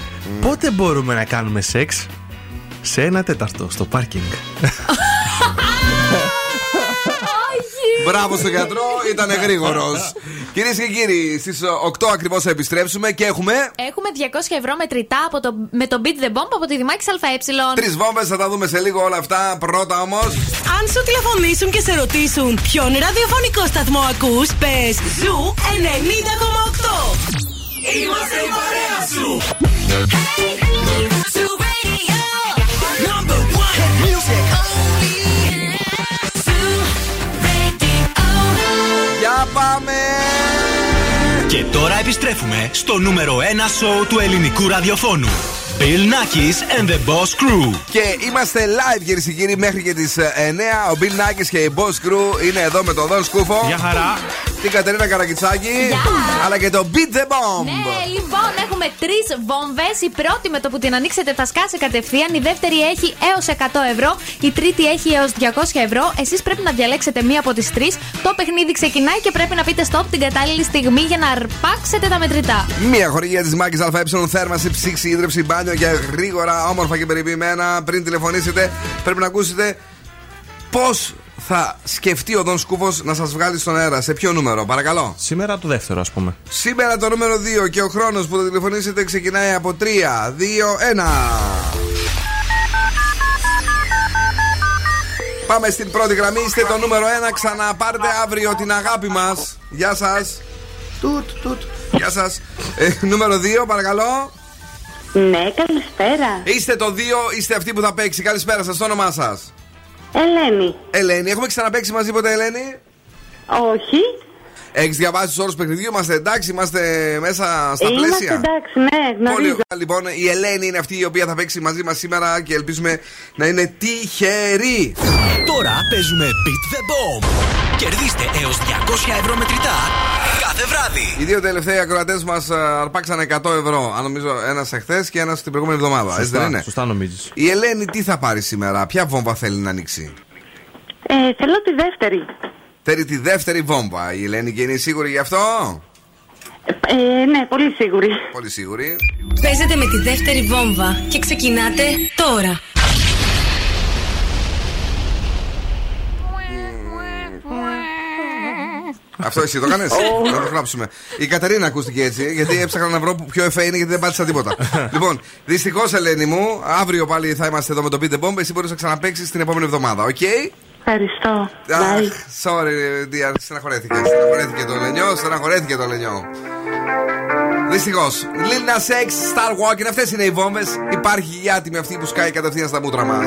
Πότε μπορούμε να κάνουμε σεξ; Σε ένα τέταρτο στο πάρκινγκ. Μπράβο στον γιατρό, ήταν γρήγορος. Κυρίες και κύριοι, στις 8 ακριβώς θα επιστρέψουμε και έχουμε. Έχουμε 200 ευρώ μετρητά από το, με το Beat the Bomb από τη Δημάκη ΑΕ. Τρεις βόμβες, θα τα δούμε σε λίγο όλα αυτά. Πρώτα όμως. Αν σου τηλεφωνήσουν και σε ρωτήσουν ποιον ραδιοφωνικό σταθμό ακούς, πες Zoo 90,8. Είμαστε η παρέα σου. Number one hit music. Για πάμε! Και τώρα επιστρέφουμε στο νούμερο 1 σοου του ελληνικού ραδιοφώνου. Bill Nackis and the Boss Crew. Και είμαστε live κυρίε και κύριοι μέχρι και τις 9. Ο Bill Nackis και η Boss Crew είναι εδώ με τον Δον Σκούφο. Γεια χαρά. Την Κατερίνα Καρακιτσάκη. Αλλά και το Beat the Bomb. Ναι, λοιπόν, έχουμε τρεις βόμβες. Η πρώτη με το που την ανοίξετε θα σκάσει κατευθείαν. Η δεύτερη έχει έως 100 ευρώ. Η τρίτη έχει έως 200 ευρώ. Εσείς πρέπει να διαλέξετε μία από τις τρεις. Το παιχνίδι ξεκινάει και πρέπει να πείτε stop την κατάλληλη στιγμή για να αρπάξετε τα μετρητά. Μία χορηγία της Μάκης ΑΕ, θέρμανση, ψήξη, ίδρυψη, μπάνιο για γρήγορα, όμορφα και περιποιημένα. Πριν τηλεφωνήσετε, πρέπει να ακούσετε πώς θα σκεφτεί ο Δον Σκούφος να σας βγάλει στον αέρα. Σε ποιο νούμερο, παρακαλώ. Σήμερα το δεύτερο, ας πούμε. Σήμερα το νούμερο 2 και ο χρόνος που θα τηλεφωνήσετε ξεκινάει από 3, 2, 1. Πάμε στην πρώτη γραμμή. Είστε το νούμερο 1. Ξαναπάρτε αύριο την αγάπη μας. Γεια σας. Τουτ, τουτ. Γεια σας. Ε, νούμερο 2, παρακαλώ. Ναι, καλησπέρα. Είστε το 2, είστε αυτοί που θα παίξει. Καλησπέρα σας, το όνομά σας. Ελένη. Ελένη, έχουμε ξαναπέξει μαζί ποτέ, Ελένη; Όχι. Έχεις διαβάσει τους όρους παιχνιδιού, είμαστε εντάξει, είμαστε μέσα στα Είμαστε πλαίσια. εντάξει, ναι, Πολύ γνωρίζω. ωραία. Λοιπόν, η Ελένη είναι αυτή η οποία θα παίξει μαζί μας σήμερα και ελπίζουμε να είναι τυχερή. Τώρα παίζουμε Beat the Bomb. Κερδίστε έως 200 ευρώ μετρητά κάθε βράδυ. Οι δύο τελευταίοι ακροατές μας αρπάξανε 100 ευρώ. Αν νομίζω ένας εχθές και ένας την προηγούμενη εβδομάδα. Έτσι δεν είναι; σωστά νομίζεις. Η Ελένη τι θα πάρει σήμερα, ποια βόμβα θέλει να ανοίξει; Ε, θέλω τη δεύτερη. Θέλει τη δεύτερη βόμβα. Η Ελένη και είναι σίγουρη γι' αυτό; Ε, ναι, πολύ σίγουρη. Πολύ σίγουρη. Παίζετε με τη δεύτερη βόμβα και ξεκινάτε τώρα. Αυτό εσύ το έκανες. Να το γράψουμε. Η Κατερίνα ακούστηκε έτσι, γιατί έψαχνα να βρω που ποιο εφέ είναι γιατί δεν πάτησα τίποτα. λοιπόν, δυστυχώς Ελένη μου, αύριο πάλι θα είμαστε εδώ με το Beat the Bomb. Εσύ μπορείς να ξαναπαίξεις την επόμενη εβδομάδα, οκ; Ευχαριστώ. Αχ, sorry, dear. Στεναχωρέθηκες. Στεναχωρέθηκε το Λενιό. Στεναχωρέθηκε το Λενιό. Δυστυχώς. Lil Nas X, Star Walking, αυτές είναι οι βόμβες. Υπάρχει η άτιμη αυτή που σκάει κατευθείαν στα μούτρα μας.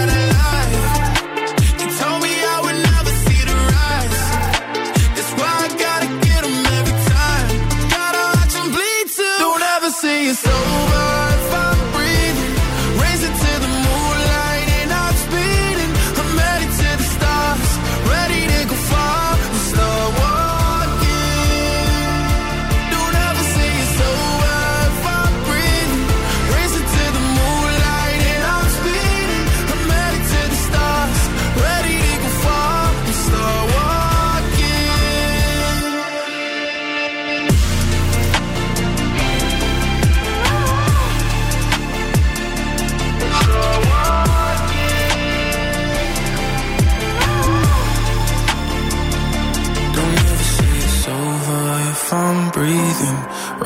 say it's over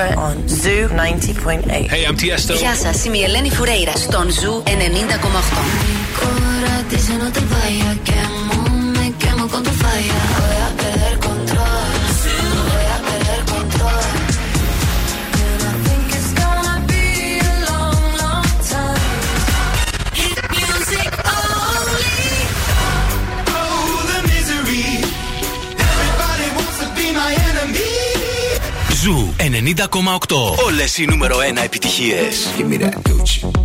Dua Lipa on Zoo 90.8. Hey, I'm Tiesto. Γεια σας, είμαι η Ελένη Φουρέιρα στον Ζου 90,8. 90,8. Όλες οι νούμερο 1 επιτυχίες. Give me that Gucci.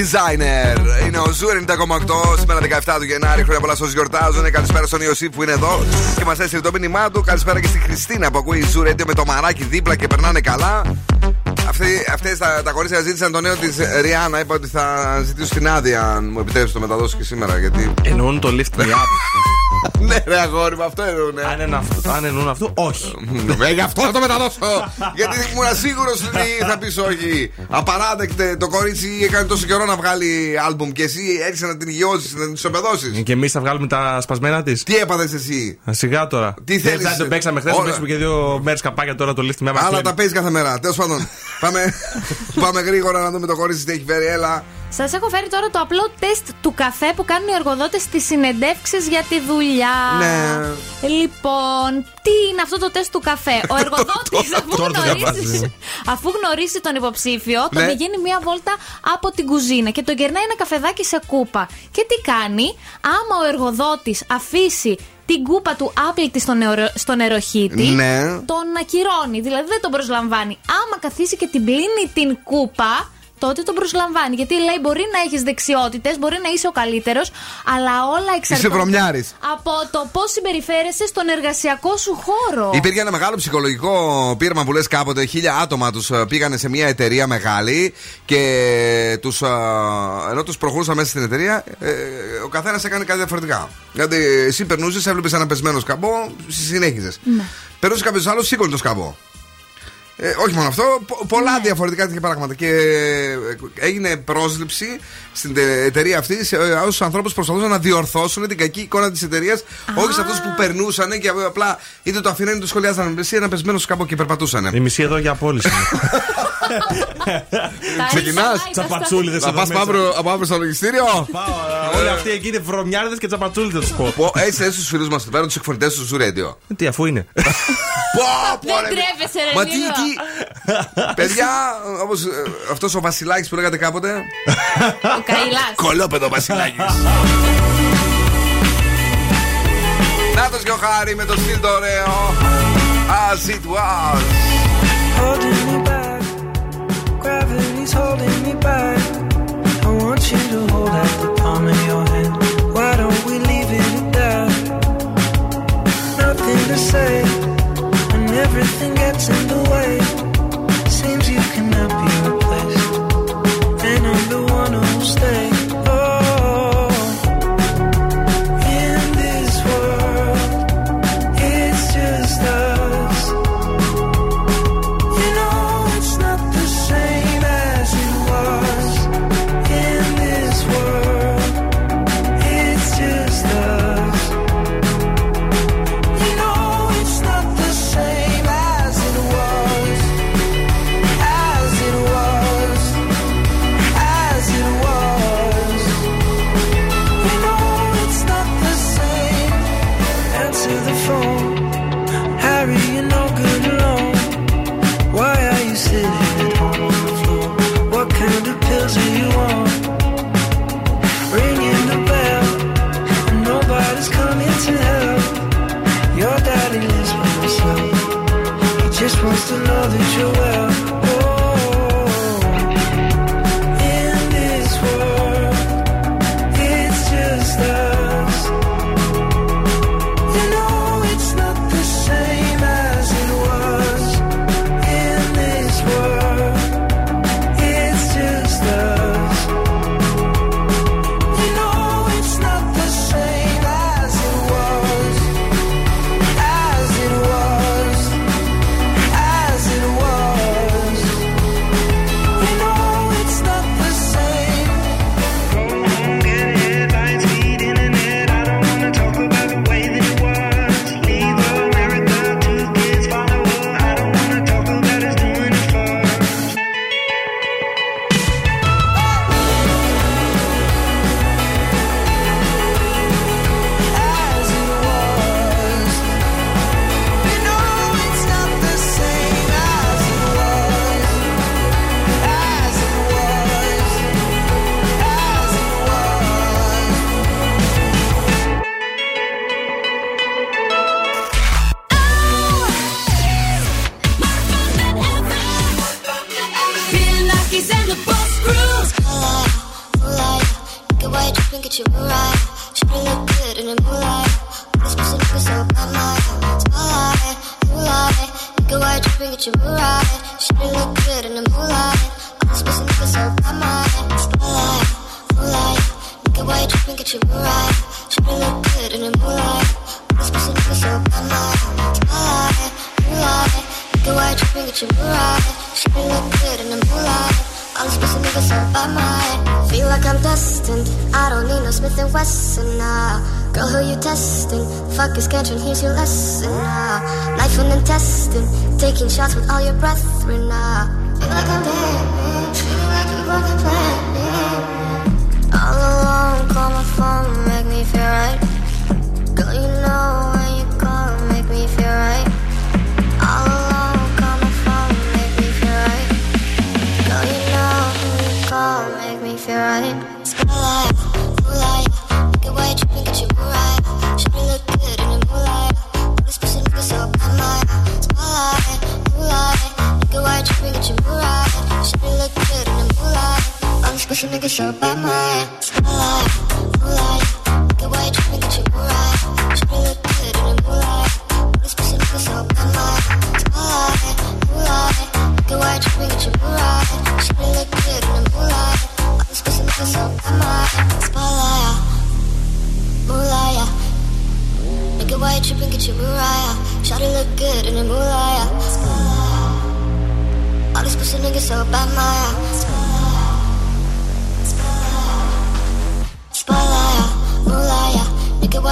Designer είναι ο Zoo 90,8 σήμερα 17 του Γενάρη. Χρόνια πολλά όσοι γιορτάζουν. Καλησπέρα στον Ιωσήφ που είναι εδώ και μας έστειλε το μήνυμά του. Καλησπέρα και στη Χριστίνα που ακούει Zoo Radio με το Μαράκι δίπλα και περνάνε καλά. Αυτές τα, τα κορίτσια ζήτησαν το νέο της Ριάνα. Είπα ότι θα ζητήσω την άδεια αν μου επιτρέψει το μεταδώσω και σήμερα. Γιατί... Εννοούν το lift me up. ναι, ρε αγόρι μου, αυτό εννοούν. Αν, είναι αυτό, αν εννοούν αυτό, όχι. Ε, γι' αυτό θα το μεταδώσω. Γιατί ήμουν σίγουρος ότι θα πεις όχι. Απαράδεκτε, το κορίτσι έκανε τόσο καιρό να βγάλει άλμπουμ και εσύ έρχεσαι να την υγειώσει, να την ισοπεδώσει. Και εμείς θα βγάλουμε τα σπασμένα της. Τι έπαθες εσύ; Σιγά τώρα. Τι θέλεις; Δεν το παίξαμε χθες, Όλα. παίξουμε και δύο μέρες καπάκια τώρα το lift me up. Άλλα τα παίζεις κάθε μέρα. Τέλος πάντων, πάμε, πάμε γρήγορα να δούμε το κορίτσι τι έχει φέρει. Έλα. Σας έχω φέρει τώρα το απλό τεστ του καφέ που κάνουν οι εργοδότες στις συνεντεύξεις για τη δουλειά. Ναι. Λοιπόν, τι είναι αυτό το τεστ του καφέ; Ο εργοδότης, αφού, Τώρα το γνωρίσει, διαβάζεις. αφού γνωρίσει τον υποψήφιο, τον Ναι. πηγαίνει μία βόλτα από την κουζίνα και τον κερνάει ένα καφεδάκι σε κούπα. Και τι κάνει, άμα ο εργοδότης αφήσει την κούπα του άπλητη στο, νερο, στο νεροχύτη, Ναι. τον ακυρώνει. Δηλαδή δεν τον προσλαμβάνει. Άμα καθίσει και την πλύνει την κούπα, τότε τον προσλαμβάνει. Γιατί λέει μπορεί να έχεις δεξιότητες, μπορεί να είσαι ο καλύτερος, αλλά όλα εξαρτώνται βρωμιάρης. από το πώς συμπεριφέρεσαι στον εργασιακό σου χώρο. Υπήρχε ένα μεγάλο ψυχολογικό πείραμα που λες κάποτε. Χίλια άτομα τους πήγανε σε μια εταιρεία μεγάλη και τους, α, ενώ τους προχωρούσαν μέσα στην εταιρεία, ε, ο καθένας έκανε κάτι διαφορετικά. Δηλαδή, εσύ περνούσες, έβλεπες ένα πεσμένο σκαμπό, συνέχιζες. Ναι. Περνούσε κάποιος άλλος, σήκωνε το σκαμπό. Ε, όχι μόνο αυτό, πο- πολλά ναι. διαφορετικά τέτοια πράγματα. Και ε, έγινε πρόσληψη στην εταιρεία αυτή σε ε, όσους ανθρώπους προσπαθούσαν να διορθώσουν την κακή εικόνα της εταιρείας, όχι σε αυτούς που περνούσαν και απλά είτε το αφήνανε είτε το σχολιάζαν. Μισή ένα πεσμένος κάπου και περπατούσαν. Η μισή εδώ για απόλυση. Ξεκινάς; Τσαπατσούλιδες. Θα πας από αύριο στο λογιστήριο; ε, Όλοι αυτοί εκεί είναι βρωμιάρδες και τσαπατσούλιδες τους πω. Έτσι έτσι του φίλους μας εδώ πέρα, τους εκφορτέ του Ζουρέντιο. Τι αφού είναι. Πω, Δεν ναι. τρέπεσαι, ρε. Μα τι Παιδιά, όπως ε, αυτός ο Βασιλάκης που λέγατε κάποτε. Ο Καηλά. Κολόπεδο Βασιλάκης. Νάτος και ο με το στυλ το ωραίο. As it was. Holding me your hand. Why don't we leave it at that? Nothing supposed to know that you're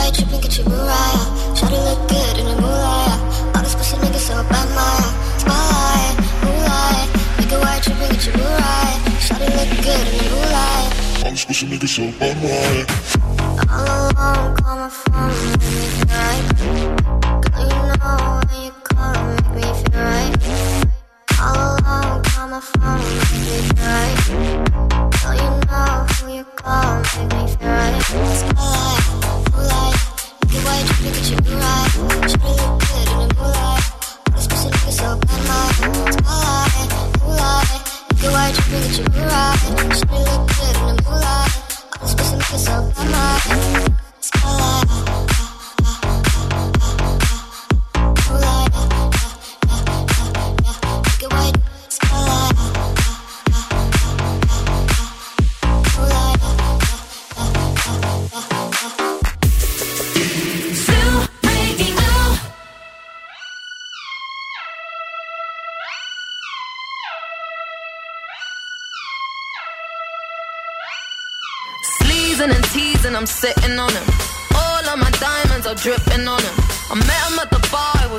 Why you your Mariah. Shawty look good in a Moolaya. All these pussy niggas so bad, Maya. Spotlight, Moolaya. Nigga, why you your Mariah. Shawty look good in a Moolaya. All these pussy niggas so bad, Mariah. All alone, call my phone, make me feel right. Girl, you know when you call, make me feel right. All alone, call my phone, make me feel right. Girl, you know who you call, make me feel right. Spotlight,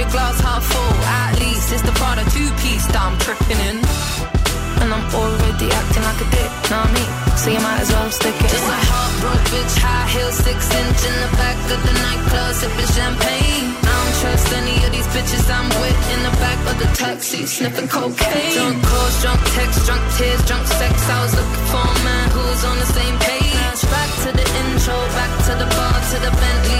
the glass half full, at least it's the Prada two piece that I'm tripping in. And I'm already acting like a dick, know what I mean? So you might as well stick it. Just a heartbroken bitch, high heel, six inch in the back of the nightclub, sipping champagne. I don't trust any of these bitches I'm with in the back of the taxi, sniffing cocaine. Drunk calls, drunk texts, drunk tears, drunk sex. I was looking for a man who was on the same page. Back to the intro, back to the bar, to the Bentley,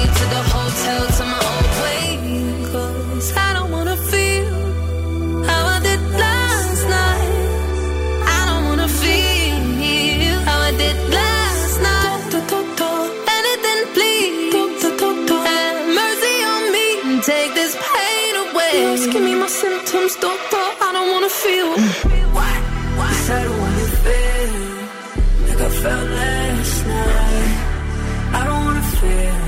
pain away. You're me my symptoms, doctor. I don't wanna feel. What? What? I don't wanna feel like I felt last night. I don't wanna feel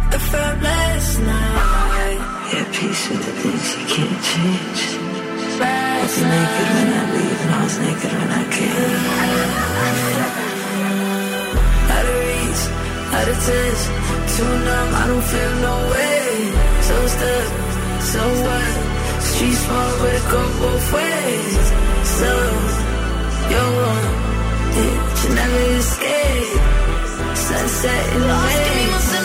like I felt last night. Yeah, peace with the things you can't change. I Last was naked when I leave, and I was naked when I came. Out of reach, out of touch, too numb, I don't feel no way. So stuck, so what? Street smart, but it go both ways. So, you're one, that you never escape. Sunset in the Lost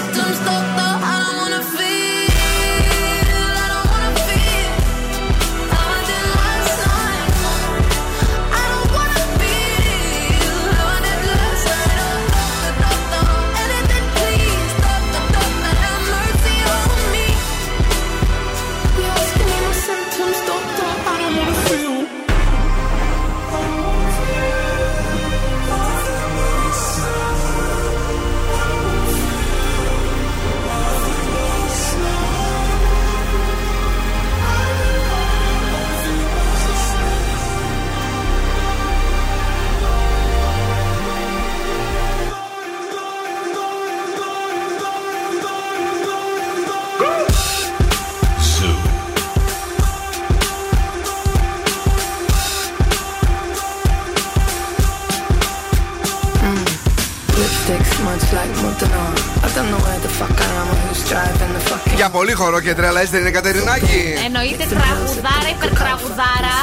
Για πολύ χορό και τρέλα είστε είναι Κατερινάκη. Εννοείται τραγουδάρα, υπερτραγουδάρα.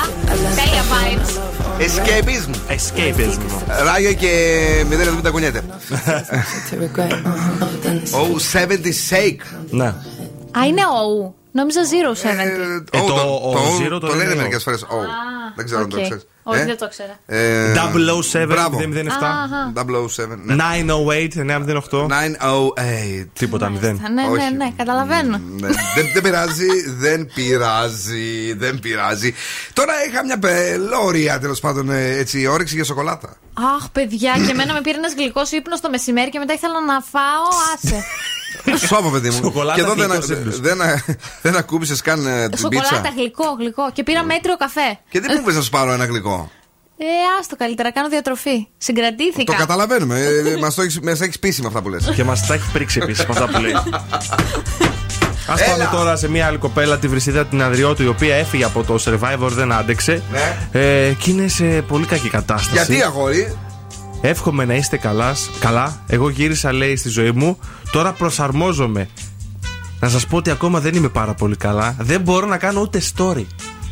Τέλεια vibes. Escapism. Escapism. Ράγιο και μηδέν να μην τα κουνιέται. Oh, 70 shake. Ναι. Α, είναι ο. Νόμιζα 070. Ε, Oh, το- το- ο το- zero το Το λένε λένε μερικές ο. φορέ. Δεν ξέρω αν το οκ. ξέρεις. Όχι, δεν το ξέρα. Ε, 007 μπράβο. 007. Αχα. 007. ναι. 908 908. 908. Τίποτα, μηδέν. Ναι, ναι, Όχι. ναι, καταλαβαίνω. Ναι, δεν, δεν πειράζει, δεν πειράζει, δεν πειράζει. Τώρα είχα μια πελώρια τέλος πάντων ε, έτσι, όρεξη για σοκολάτα. Αχ, παιδιά, και εμένα με πήρε ένας γλυκός ύπνος το μεσημέρι και μετά ήθελα να φάω. Άσε. Σώπα, παιδί μου. Σοκολάτα και εδώ δεν, γλυκός ύπνος. δεν, δεν ακούμπησες καν ε, την Σοκολάτα, πίτσα. γλυκό, γλυκό. Και πήρα μέτριο καφέ. Και δεν μου πες να σου πάρω ένα γλυκό; Ε, άστο καλύτερα, κάνω διατροφή. Συγκρατήθηκα. Το καταλαβαίνουμε. Ε, μας το έχεις, μας έχεις πείσει με αυτά που λες. Και μας τα έχει πρίξει επίσης με αυτά που λέει. Α Έλα. πάμε τώρα σε μια άλλη κοπέλα, τη Βρυσίδα την Αδριώτου, η οποία έφυγε από το survivor, δεν άντεξε. Ναι. Ε, και είναι σε πολύ κακή κατάσταση. Γιατί αγόρι; Εύχομαι να είστε καλά. καλά. Εγώ γύρισα, λέει, στη ζωή μου. Τώρα προσαρμόζομαι. Να σας πω ότι ακόμα δεν είμαι πάρα πολύ καλά. Δεν μπορώ να κάνω ούτε story.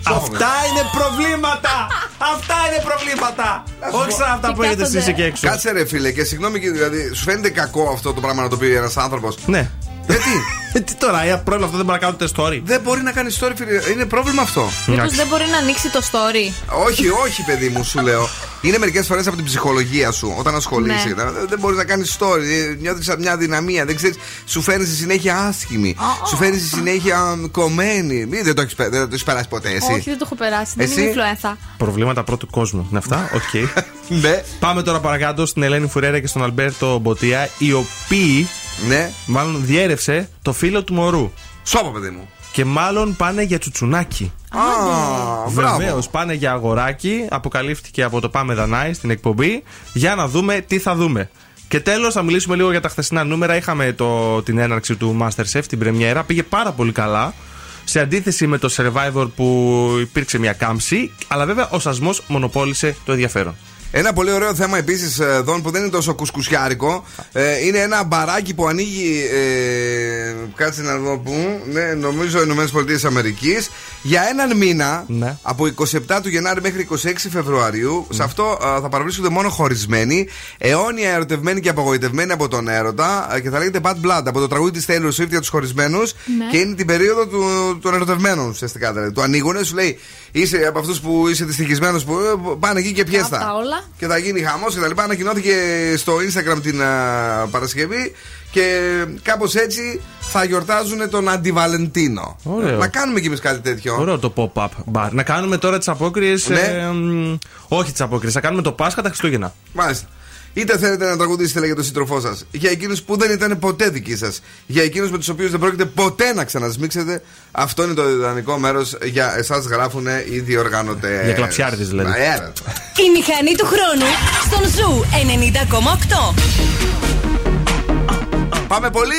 Αυτά είναι προβλήματα! Αυτά είναι προβλήματα! Όχι σαν αυτά Τι που έχετε εσεί κάθονται. εκεί έξω. Κάτσε ρε φίλε και συγγνώμη και δηλαδή σου φαίνεται κακό αυτό το πράγμα να το πει ένας άνθρωπος. Ναι. Γιατί; Ε, Τι τώρα, ε, πρόβλημα αυτό δεν μπορεί να κάνω ούτε story. δεν μπορεί να κάνει story, φίλε. Είναι πρόβλημα αυτό. Μήπω δεν μπορεί να ανοίξει το story. όχι, όχι, παιδί μου, σου λέω. Είναι μερικές φορές από την ψυχολογία σου όταν ασχολείσαι. Ναι. Δεν- Δεν μπορείς να κάνεις story. Νιώθεις μια δυναμία. Δεν ξέρεις, σου φέρνει στη συνέχεια άσχημη. Σου φέρνει στη συνέχεια μ, κομμένη. Μη, δεν το έχεις δεν το έχεις περάσει ποτέ εσύ. Όχι, δεν το έχω περάσει. Δεν Εσύ; είμαι influenza. Προβλήματα πρώτου κόσμου. Είναι αυτά, οκ. Ναι, Πάμε τώρα παρακάτω στην Ελένη Φουρέρα και στον Αλμπέρτο Μποτία, οι οποίοι ναι. μάλλον διέρευσε το φύλο του μωρού. Σώπα, παιδί μου. Και μάλλον πάνε για τσουτσουνάκι. Α, μπράβο. Βεβαίως, πάνε για αγοράκι. Αποκαλύφθηκε από το Πάμε Δανάη στην εκπομπή. Για να δούμε τι θα δούμε. Και τέλος, θα μιλήσουμε λίγο για τα χθεσινά νούμερα. Είχαμε το, την έναρξη του Masterchef, την πρεμιέρα. Πήγε πάρα πολύ καλά. Σε αντίθεση με το Survivor που υπήρξε μια κάμψη. Αλλά βέβαια ο σασμός μονοπόλησε το ενδιαφέρον. Ένα πολύ ωραίο θέμα επίσης εδώ που δεν είναι τόσο κουσκουσιάρικο. Ε, είναι ένα μπαράκι που ανοίγει. Ε, κάτσε να δω πού. Ναι, νομίζω ΗΠΑ Αμερικής. Για έναν μήνα. Ναι. Από 27 του Γενάρη μέχρι 26 Φεβρουαρίου. Σε αυτό ε, θα παραβρίσκονται μόνο χωρισμένοι. Αιώνια ερωτευμένοι και απογοητευμένοι από τον έρωτα. ε, και θα λέγεται Bad Blood από το τραγούδι της Taylor Swift για τους χωρισμένους. Ναι. Και είναι την περίοδο του, των ερωτευμένων ουσιαστικά. Δηλαδή. Το ανοίγουν, σου λέει είσαι από αυτούς που είσαι δυστυχισμένος που ε, πάνε εκεί και πιέστα. Αυτά όλα. Και θα γίνει χαμός και τα λοιπά. Ανακοινώθηκε στο Instagram την α, Παρασκευή και κάπως έτσι θα γιορτάζουν τον Αντιβαλεντίνο. Ωραίο. Να κάνουμε κι εμείς κάτι τέτοιο. Ωραίο το pop-up bar. Να κάνουμε τώρα τις απόκριες. Ναι. όχι τις απόκριες. Θα κάνουμε το Πάσχα τα Χριστούγεννα. Μάλιστα. Είτε θέλετε να τραγουδήσετε λέει, για τον σύντροφό σας, για εκείνους που δεν ήταν ποτέ δικοί σας, για εκείνους με τους οποίους δεν πρόκειται ποτέ να ξανασμίξετε, αυτό είναι το ιδανικό μέρος για εσάς, γράφουν οι διοργανωτές. Για κλαψιάριδες, δηλαδή. Η μηχανή του χρόνου στον Zoo 90,8. Πάμε πολύ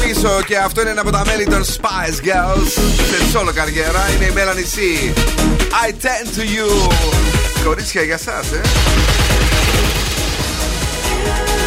πίσω και αυτό είναι ένα από τα μέλη των Spice Girls σε solo καριέρα. Είναι η Melanie C. I tend to you. Κορίτσια για σας, ε. Bye.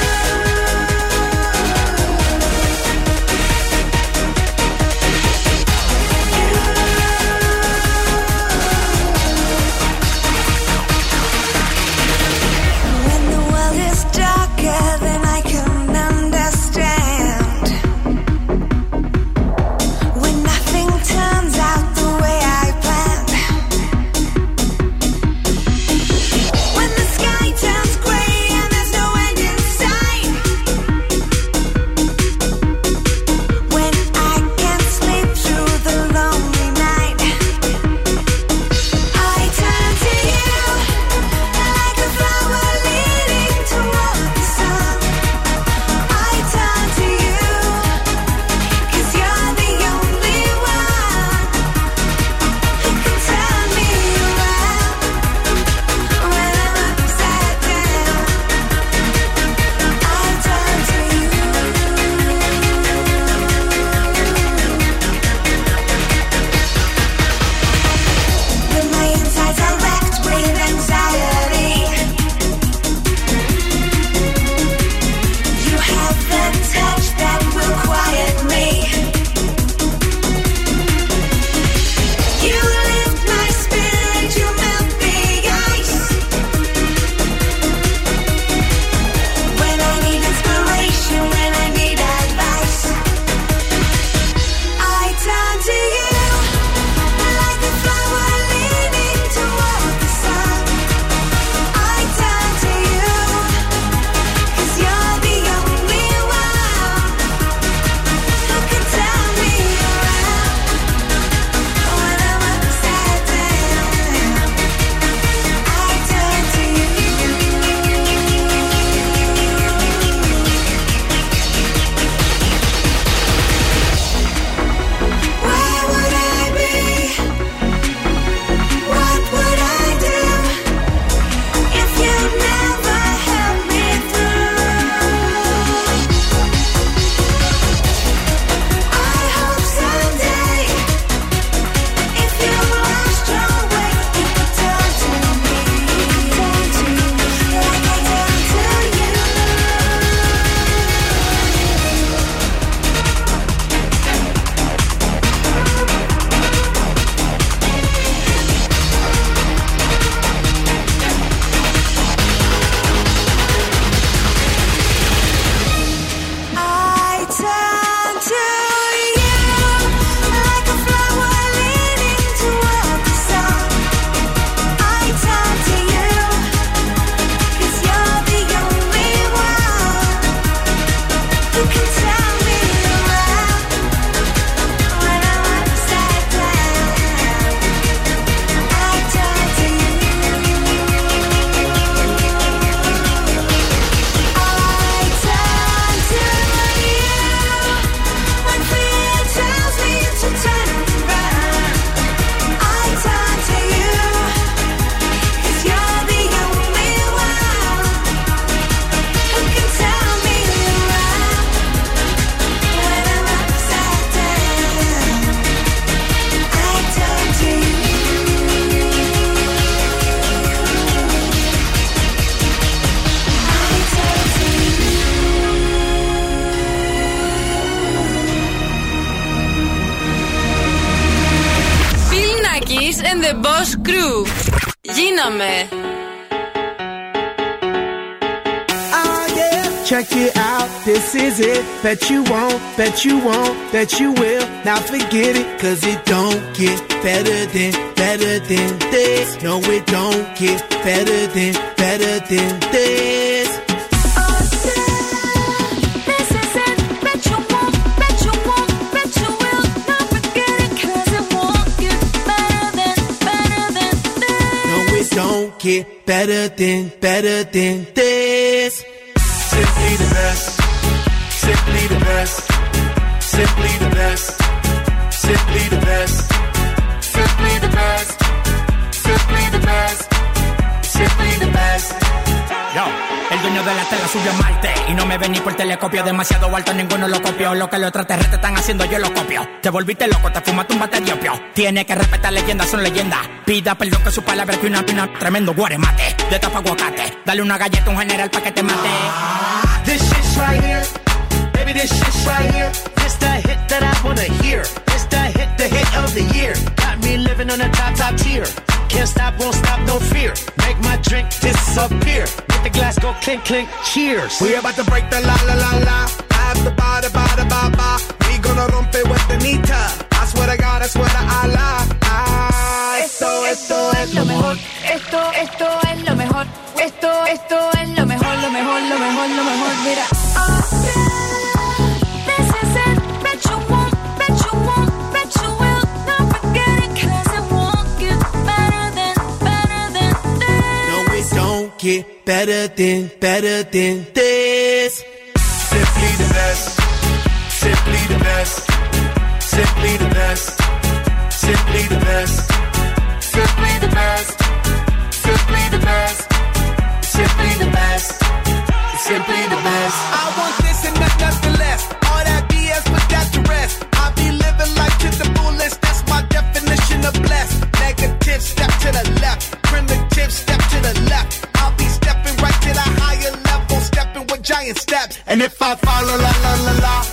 that you want, that you will. Now forget it. Volviste loco, te fumaste un bate de opio. Tiene que respetar leyendas, son leyendas. Pida perdón que su palabra que una pina. Tremendo guaremate, de tapa aguacate. Dale una galleta a un general pa' que te mate. This shit's right here. Baby, this shit's right here. This the hit that I wanna hear. This the hit, the hit of the year. Got me living on a top, top tier. Can't stop, won't stop, no fear. Make my drink disappear. Make the glass go clink, clink. Cheers. We about to break the la la la la. Have the ba da ba da ba ba. Gonna rompe with the. I swear to God, I swear to Allah. Ah, esto, esto es lo mejor. Esto, esto es lo mejor. Esto, esto es lo mejor, lo mejor, lo mejor, lo mejor. Mira. No, get better than, better than this. Simply the best. Simply the best. Simply the best. Simply the best. Simply the best. Simply the best. Simply the best. Simply the best. I want this and not nothing less. All that BS, put that to rest. I be living life to the fullest. That's my definition of blessed. Negative, step to the left. Primitive, step to the left. I'll be stepping right to the higher level, stepping with giant steps. And if I follow la la la la,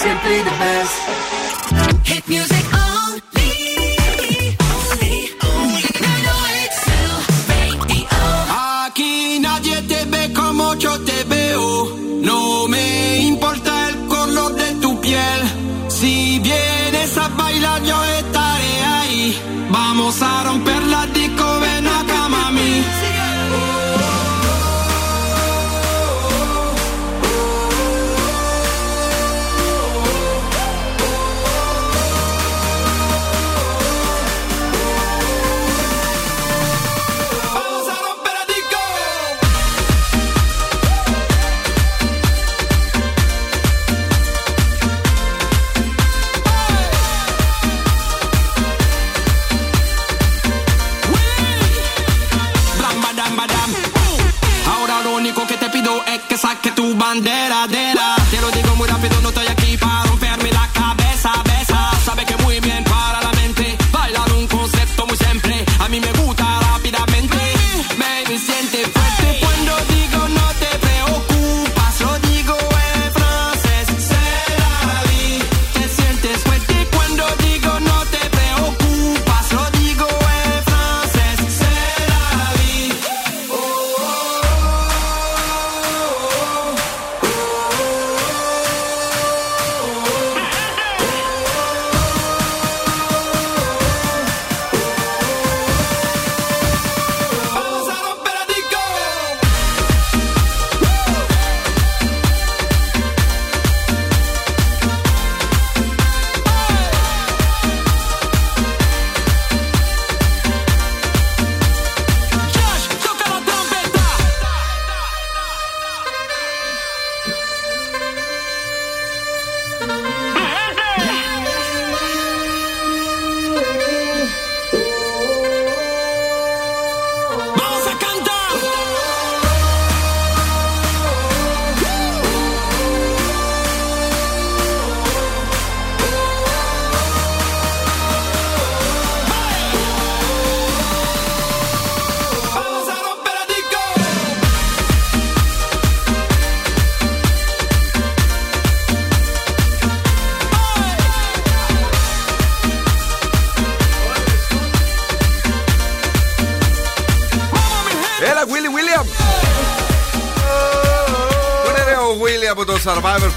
Simply the best. Hit music. bandeira de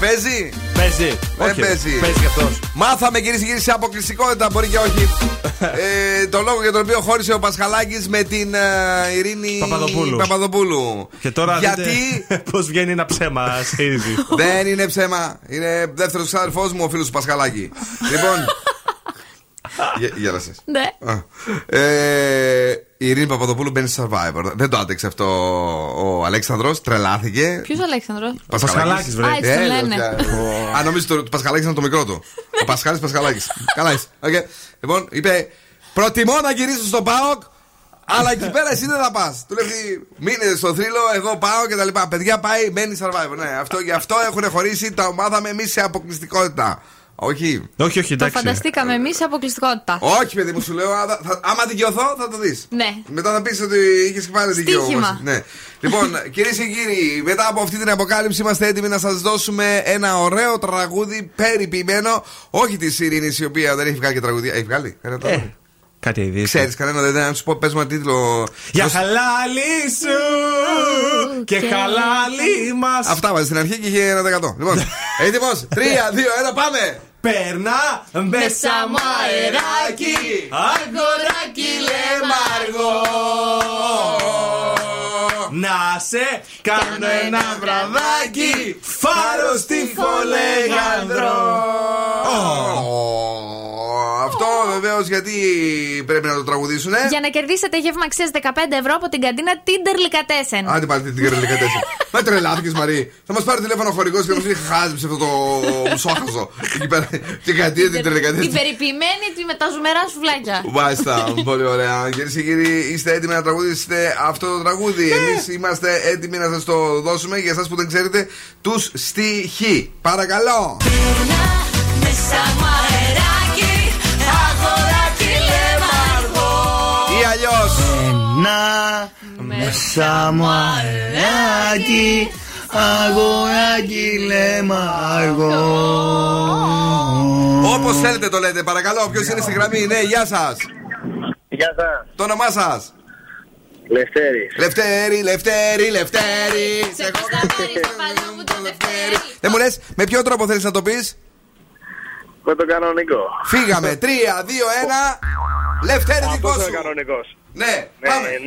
το Survivor παίζει; Παίζει. Δεν Όχι, παίζει. παίζει κι αυτός. Μάθαμε κυρίες και κύριοι σε αποκλειστικότητα, μπορεί και όχι. ε, το λόγο για τον οποίο χώρισε ο Πασχαλάκης με την ε, Ειρήνη Παπαδοπούλου. Παπαδοπούλου. Και τώρα Γιατί; πώς βγαίνει ένα ψέμα σε είδη. δεν είναι ψέμα. Είναι δεύτερος ξάδερφός μου ο φίλος του Πασχαλάκη. λοιπόν. Γε- Γέλασες. Ναι. Α. Ε, η Ειρήνη Παπαδοπούλου μπαίνει στο Survivor. Δεν το άντεξε αυτό ο Αλέξανδρος, τρελάθηκε. Ποιος Αλέξανδρος; Πασχαλάκης, βρε. Α, έτσι τον Ε, λένε. Α, νομίζω το, το Πασχαλάκης ήταν το μικρό του. Ο Πασχάλης Πασχαλάκης. Καλά είσαι. Οκ. Λοιπόν, είπε, προτιμώ να γυρίσω στο ΠΑΟΚ, αλλά εκεί πέρα εσύ δεν θα πας. Του λέει, μείνε στο θρύλο, εγώ πάω και τα λοιπά. Παιδιά πάει, μπαίνει Survivor. Ναι, αυτό, γι' αυτό έχουν χωρίσει, τα μάθαμε εμείς σε αποκλειστικότητα. Όχι. Όχι, όχι, Το εντάξει. φανταστήκαμε εμείς σε αποκλειστικότητα. Όχι, παιδί μου, σου λέω. α, θα- άμα δικαιωθώ, θα το δεις. Ναι. Μετά θα πεις ότι είχες πάλι δικαίωμα. Στοίχημα. Ναι. λοιπόν, κυρίες και κύριοι, μετά από αυτή την αποκάλυψη είμαστε έτοιμοι να σας δώσουμε ένα ωραίο τραγούδι περιποιημένο. Όχι της Ειρήνης, η οποία δεν έχει βγάλει και τραγουδία. Έχει βγάλει; Ένα τραγούδι. Ε, κάτι ειδήσει. Ξέρεις κανένα, δεν να σου πω, πες ένα τίτλο. Για Δώσ' χαλάλι σου και χαλάλι μας. Αυτά βάζεις στην αρχή και είχε ένα δεκατό. Λοιπόν, έτοιμο. Τρία, δύο, ένα, πάμε. Περνά μέσα μου αεράκι, αγοράκι λεμαργό. Να σε κάνω ένα βραδάκι, φάρο στη φολεγανδρό. Αυτό βεβαίως γιατί πρέπει να το τραγουδήσουνε. Για να κερδίσετε γεύμα αξίας 15 ευρώ από την καντίνα Tinder Licatessen. Άντε πάλι την κερδελικά τέσσερα. Μα τρελάθηκε Μαρή. Θα μας πάρει τηλέφωνο ο χορηγός και θα μας πει χάζεψε αυτό το μουσόχαζο. Εκεί πέρα. Και κάτι την κερδελικά Την περιποιημένη τη με τα ζουμερά σουβλάκια. Μάλιστα, πολύ ωραία. Κυρίες και κύριοι, είστε έτοιμοι να τραγουδήσετε αυτό το τραγούδι; Εμείς είμαστε έτοιμοι να σας το δώσουμε για εσάς που δεν ξέρετε τους στοιχεί. Παρακαλώ. Μέσα μου Να μέσα μου αεράκι, αγοράκι λεμαργό. Όπως θέλετε το λέτε, παρακαλώ. Ποιος είναι στη γραμμή, ναι, γεια σας. Γεια σας. Το όνομά σας. Λευτέρη. Λευτέρη, Λευτέρη, Λευτέρη. Σε έχω σταματήσει το παλιό μου το Δευτέρι. Δεν μου λες, με ποιο τρόπο θέλεις να το πεις; Με το κανονικό. Φύγαμε. 3, 2, 1. Λευτέρη δικός Αυτός σου. είναι ο κανονικός. 네, 밤에.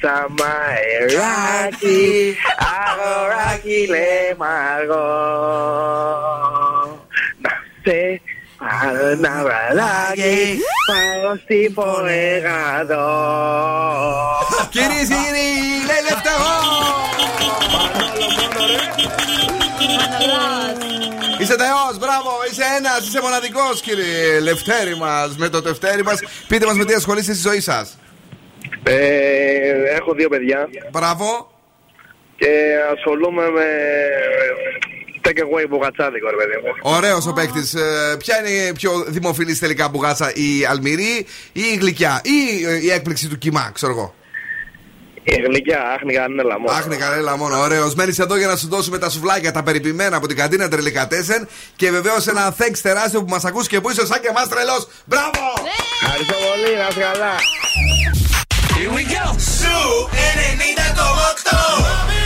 Samae Raki, Agoraki le mago. Nace al Navarraki, pago si polegado. ¡Kiri, Siri! ¡Le, let's go! Είσαι θεό, μπράβο, είσαι ένας, είσαι μοναδικός κύριε Λευτέρη μας με το τευτέρι μας. Πείτε μας με τι ασχολείστε στη ζωή σας. Ε, έχω δύο παιδιά Μπράβο. και ασχολούμαι με take away μπουγατσάδικο, ρε παιδί μου. Ωραίος ο παίκτης. ποια είναι η πιο δημοφιλής τελικά μπουγάτσα, η αλμυρή ή η γλυκιά ή ε, η έκπληξη του κοιμά, ξέρω εγώ. Η γλυκιά, άχνη κανέλα μόνο. Άχνη κανέλα μόνο. Ωραίος. Μένεις εδώ για να σου δώσουμε τα σουβλάκια, τα περιποιημένα από την καντίνα Τρελικατέσεν και βεβαίως ένα thanks τεράστιο που μας ακούς και που είσαι σαν και εμά τρελός. Μπράβο! Ευχαριστώ πολύ, να είσαι καλά. Here we go. Σου 90,8.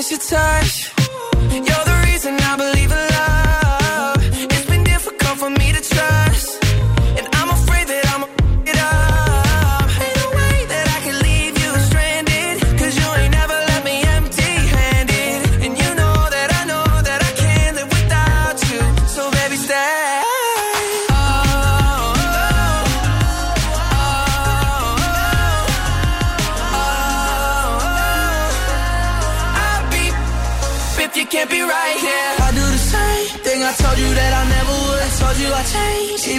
miss your touch. You're the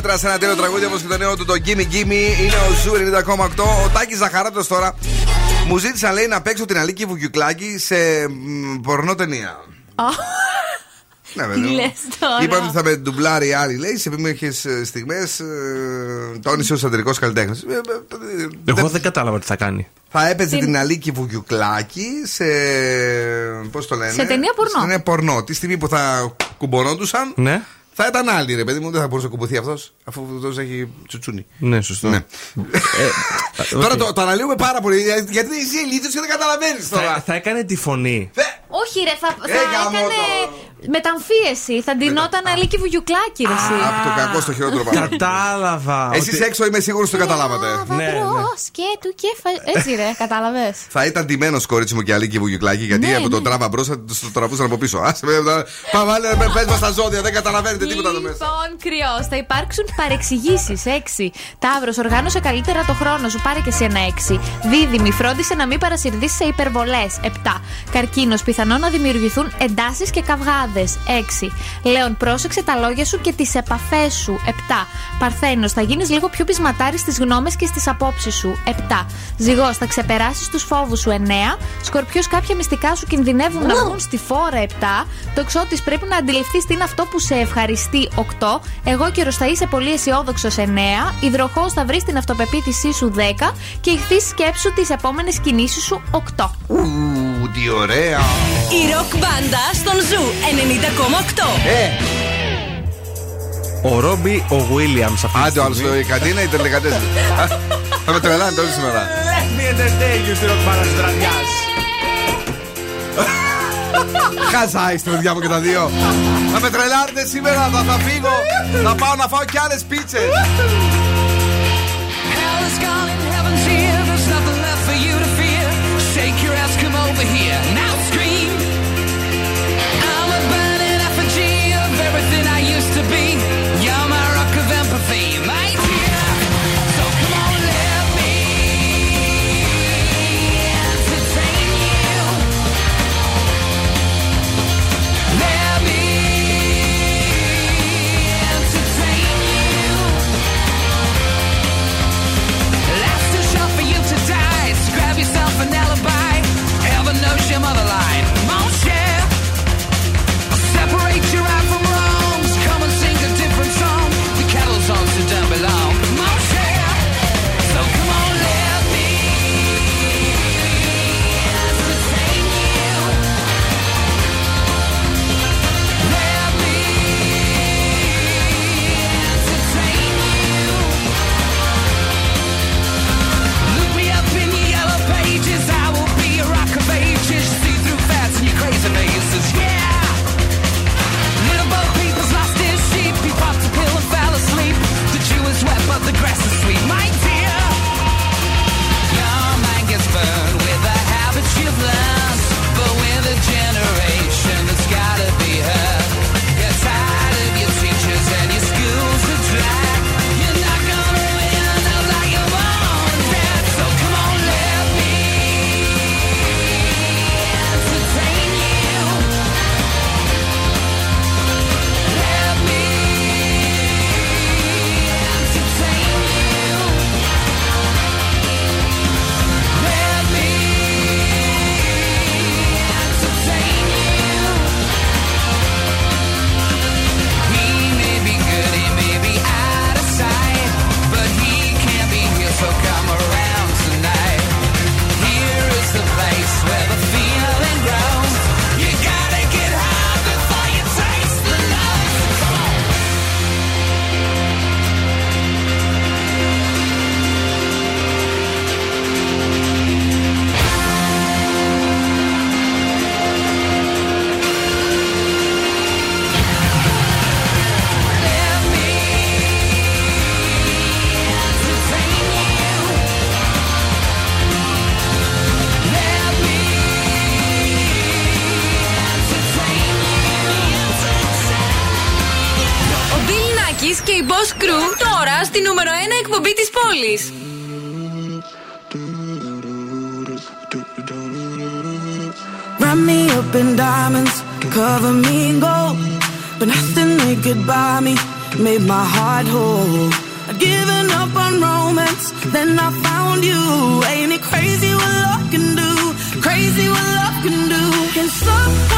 Petras σε ένα τέλειο τραγούδι όπως και το νέο του το Gimme Gimme. Είναι ο Zoo 90,8. Ο Τάκης Ζαχαράτος τώρα μου ζήτησαν λέει να παίξω την Αλίκη Βουγιουκλάκη σε μ, πορνό ταινία. Ναι, Τι βέβαια. λες τώρα. Είπαμε ότι θα με ντουμπλάρει άλλη, λέει, σε επίμαχες στιγμές. Τόνισε ο αντρικό καλλιτέχνης. Εγώ δεν κατάλαβα τι θα κάνει. Θα έπαιζε Την- την Αλίκη Βουγιουκλάκη σε. Πώς το λένε. Σε ταινία πορνό. Σε ταινία πορνό. Τη στιγμή που θα κουμπονόντουσαν. Ναι. Θα ήταν άλλη, ρε παιδί μου, δεν θα μπορούσε να κουμπωθεί αυτός, αφού αυτός έχει τσουτσούνι. Ναι, σωστό. Ναι. Ε, Τώρα οκ. το, το αναλύουμε πάρα πολύ, γιατί είσαι ηλίθιος και δεν καταλαβαίνεις Θα, τώρα. θα έκανε τη φωνή. Όχι, ρε, θα, θα Ε, γάμο έκανε μεταμφίεση. Θα ντυνόταν αλίκη βουγιουκλάκι, ρε. εσύ. Από το κακό στο χειρότερο πράγμα. Κατάλαβα. Εσείς ότι- έξω είμαι σίγουρος το καταλάβατε. Ναι, ναι. Μπρος και του κέφα. Έτσι, ρε, κατάλαβες. Θα ήταν τιμένο κορίτσι μου και αλήκη βουγιουκλάκι, γιατί Ναι, από τον ναι. τράβα μπρος θα το τραβούσαν από πίσω. Άσε με, θα- Πάμε, βάλε, με πες μας τα ζώδια, δεν καταλαβαίνετε τίποτα εδώ μέσα. Λοιπόν, κρυός, θα υπάρξουν παρεξηγήσεις. 6. Ταύρος, οργάνωσε καλύτερα το χρόνο σου. Πάρε και εσύ ένα 6. Δίδυμη, φρόντισε να μην παρασυρθεί σε υπερβολές. 7. Καρκίνος, πιθανό να δημιουργηθούν εντάσεις και καυγάδες. 6. Λέων, πρόσεξε τα λόγια σου και τις επαφές σου. 7. Παρθένος, θα γίνεις λίγο πιο πεισματάρης στις γνώμες και στις απόψεις σου. 7. Ζυγός, θα ξεπεράσεις τους φόβους σου. 9. Σκορπιός, κάποια μυστικά σου κινδυνεύουν να βγουν στη φόρα. 7. Το ξώτη πρέπει να αντιληφθείς τι είναι αυτό που σε ευχαριστεί. 8. Εγώ καιρο θα είσαι πολύ αισιόδοξος. 9. Υδροχός, θα βρεις την αυτοπεποίθησή σου. 10. Και ηχθείς σκέψου τις επόμενες κινήσεις σου. 8 μου, ωραία! Η ροκ μπάντα στον Ζου 90,8. Ε! Ο Ρόμπι ο Βίλιαμ αυτή. Άντε, άλλος το Κατίνα ή 14. Θα με τρελάνε τώρα σήμερα. Let me entertain you, στη ροκ μπάντα της βραδιάς. Χαζάει στο διάβολο και τα δύο. Θα με τρελάνε σήμερα, θα, θα φύγω. θα πάω να φάω κι άλλες πίτσες. Hell is calling, heaven's here. come over here. Now the grass is sweet. My could buy me made my heart whole. I'd given up on romance, then I found you. Ain't it crazy what love can do? Crazy what love can do. Can someone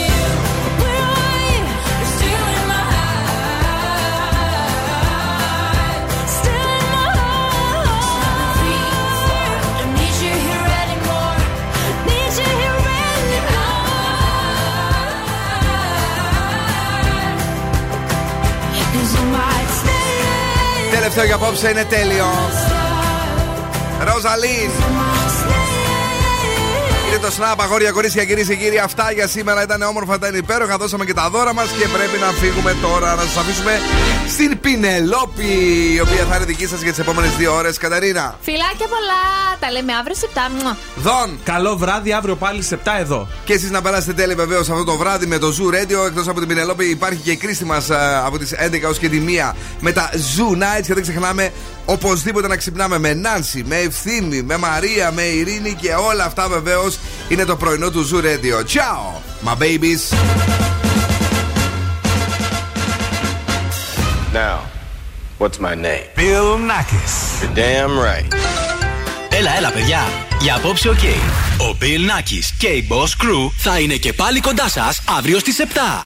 Τελευταίο για απόψε είναι τέλειο. Ροζαλίν. Είναι το snap, αγόρια, κορίτσια, κυρίες και κύριοι. Αυτά για σήμερα ήταν όμορφα, ήταν υπέροχα. Δώσαμε και τα δώρα μας και πρέπει να φύγουμε τώρα. Να σας αφήσουμε στην Πινελόπη, η οποία θα είναι δική σας για τις επόμενες δύο ώρες. Καταρίνα. Φιλάκια πολλά. Τα λέμε αύριο σε 7. Μουα. Δον. Καλό βράδυ, αύριο πάλι σε 7 εδώ. Και εσείς να περάσετε τέλεια βεβαίως αυτό το βράδυ με το Zoo Radio. Εκτός από την Πινελόπη υπάρχει και η κρίστη μας από τις 11 ως και τη 1 με τα Zoo Nights. Και δεν ξεχνάμε οπωσδήποτε να ξυπνάμε με Νάνση, με Ευθύμη, με Μαρία, με Ειρήνη και όλα αυτά βεβαίως είναι το πρωινό του Zoo Radio. Ciao, my babies. Now, what's my name? Bill Nakis. You're damn right. Έλα, έλα, παιδιά. Για απόψε, οκ. Ο Bill Nakis και η Boss Crew θα είναι και πάλι κοντά σας αύριο στις 7.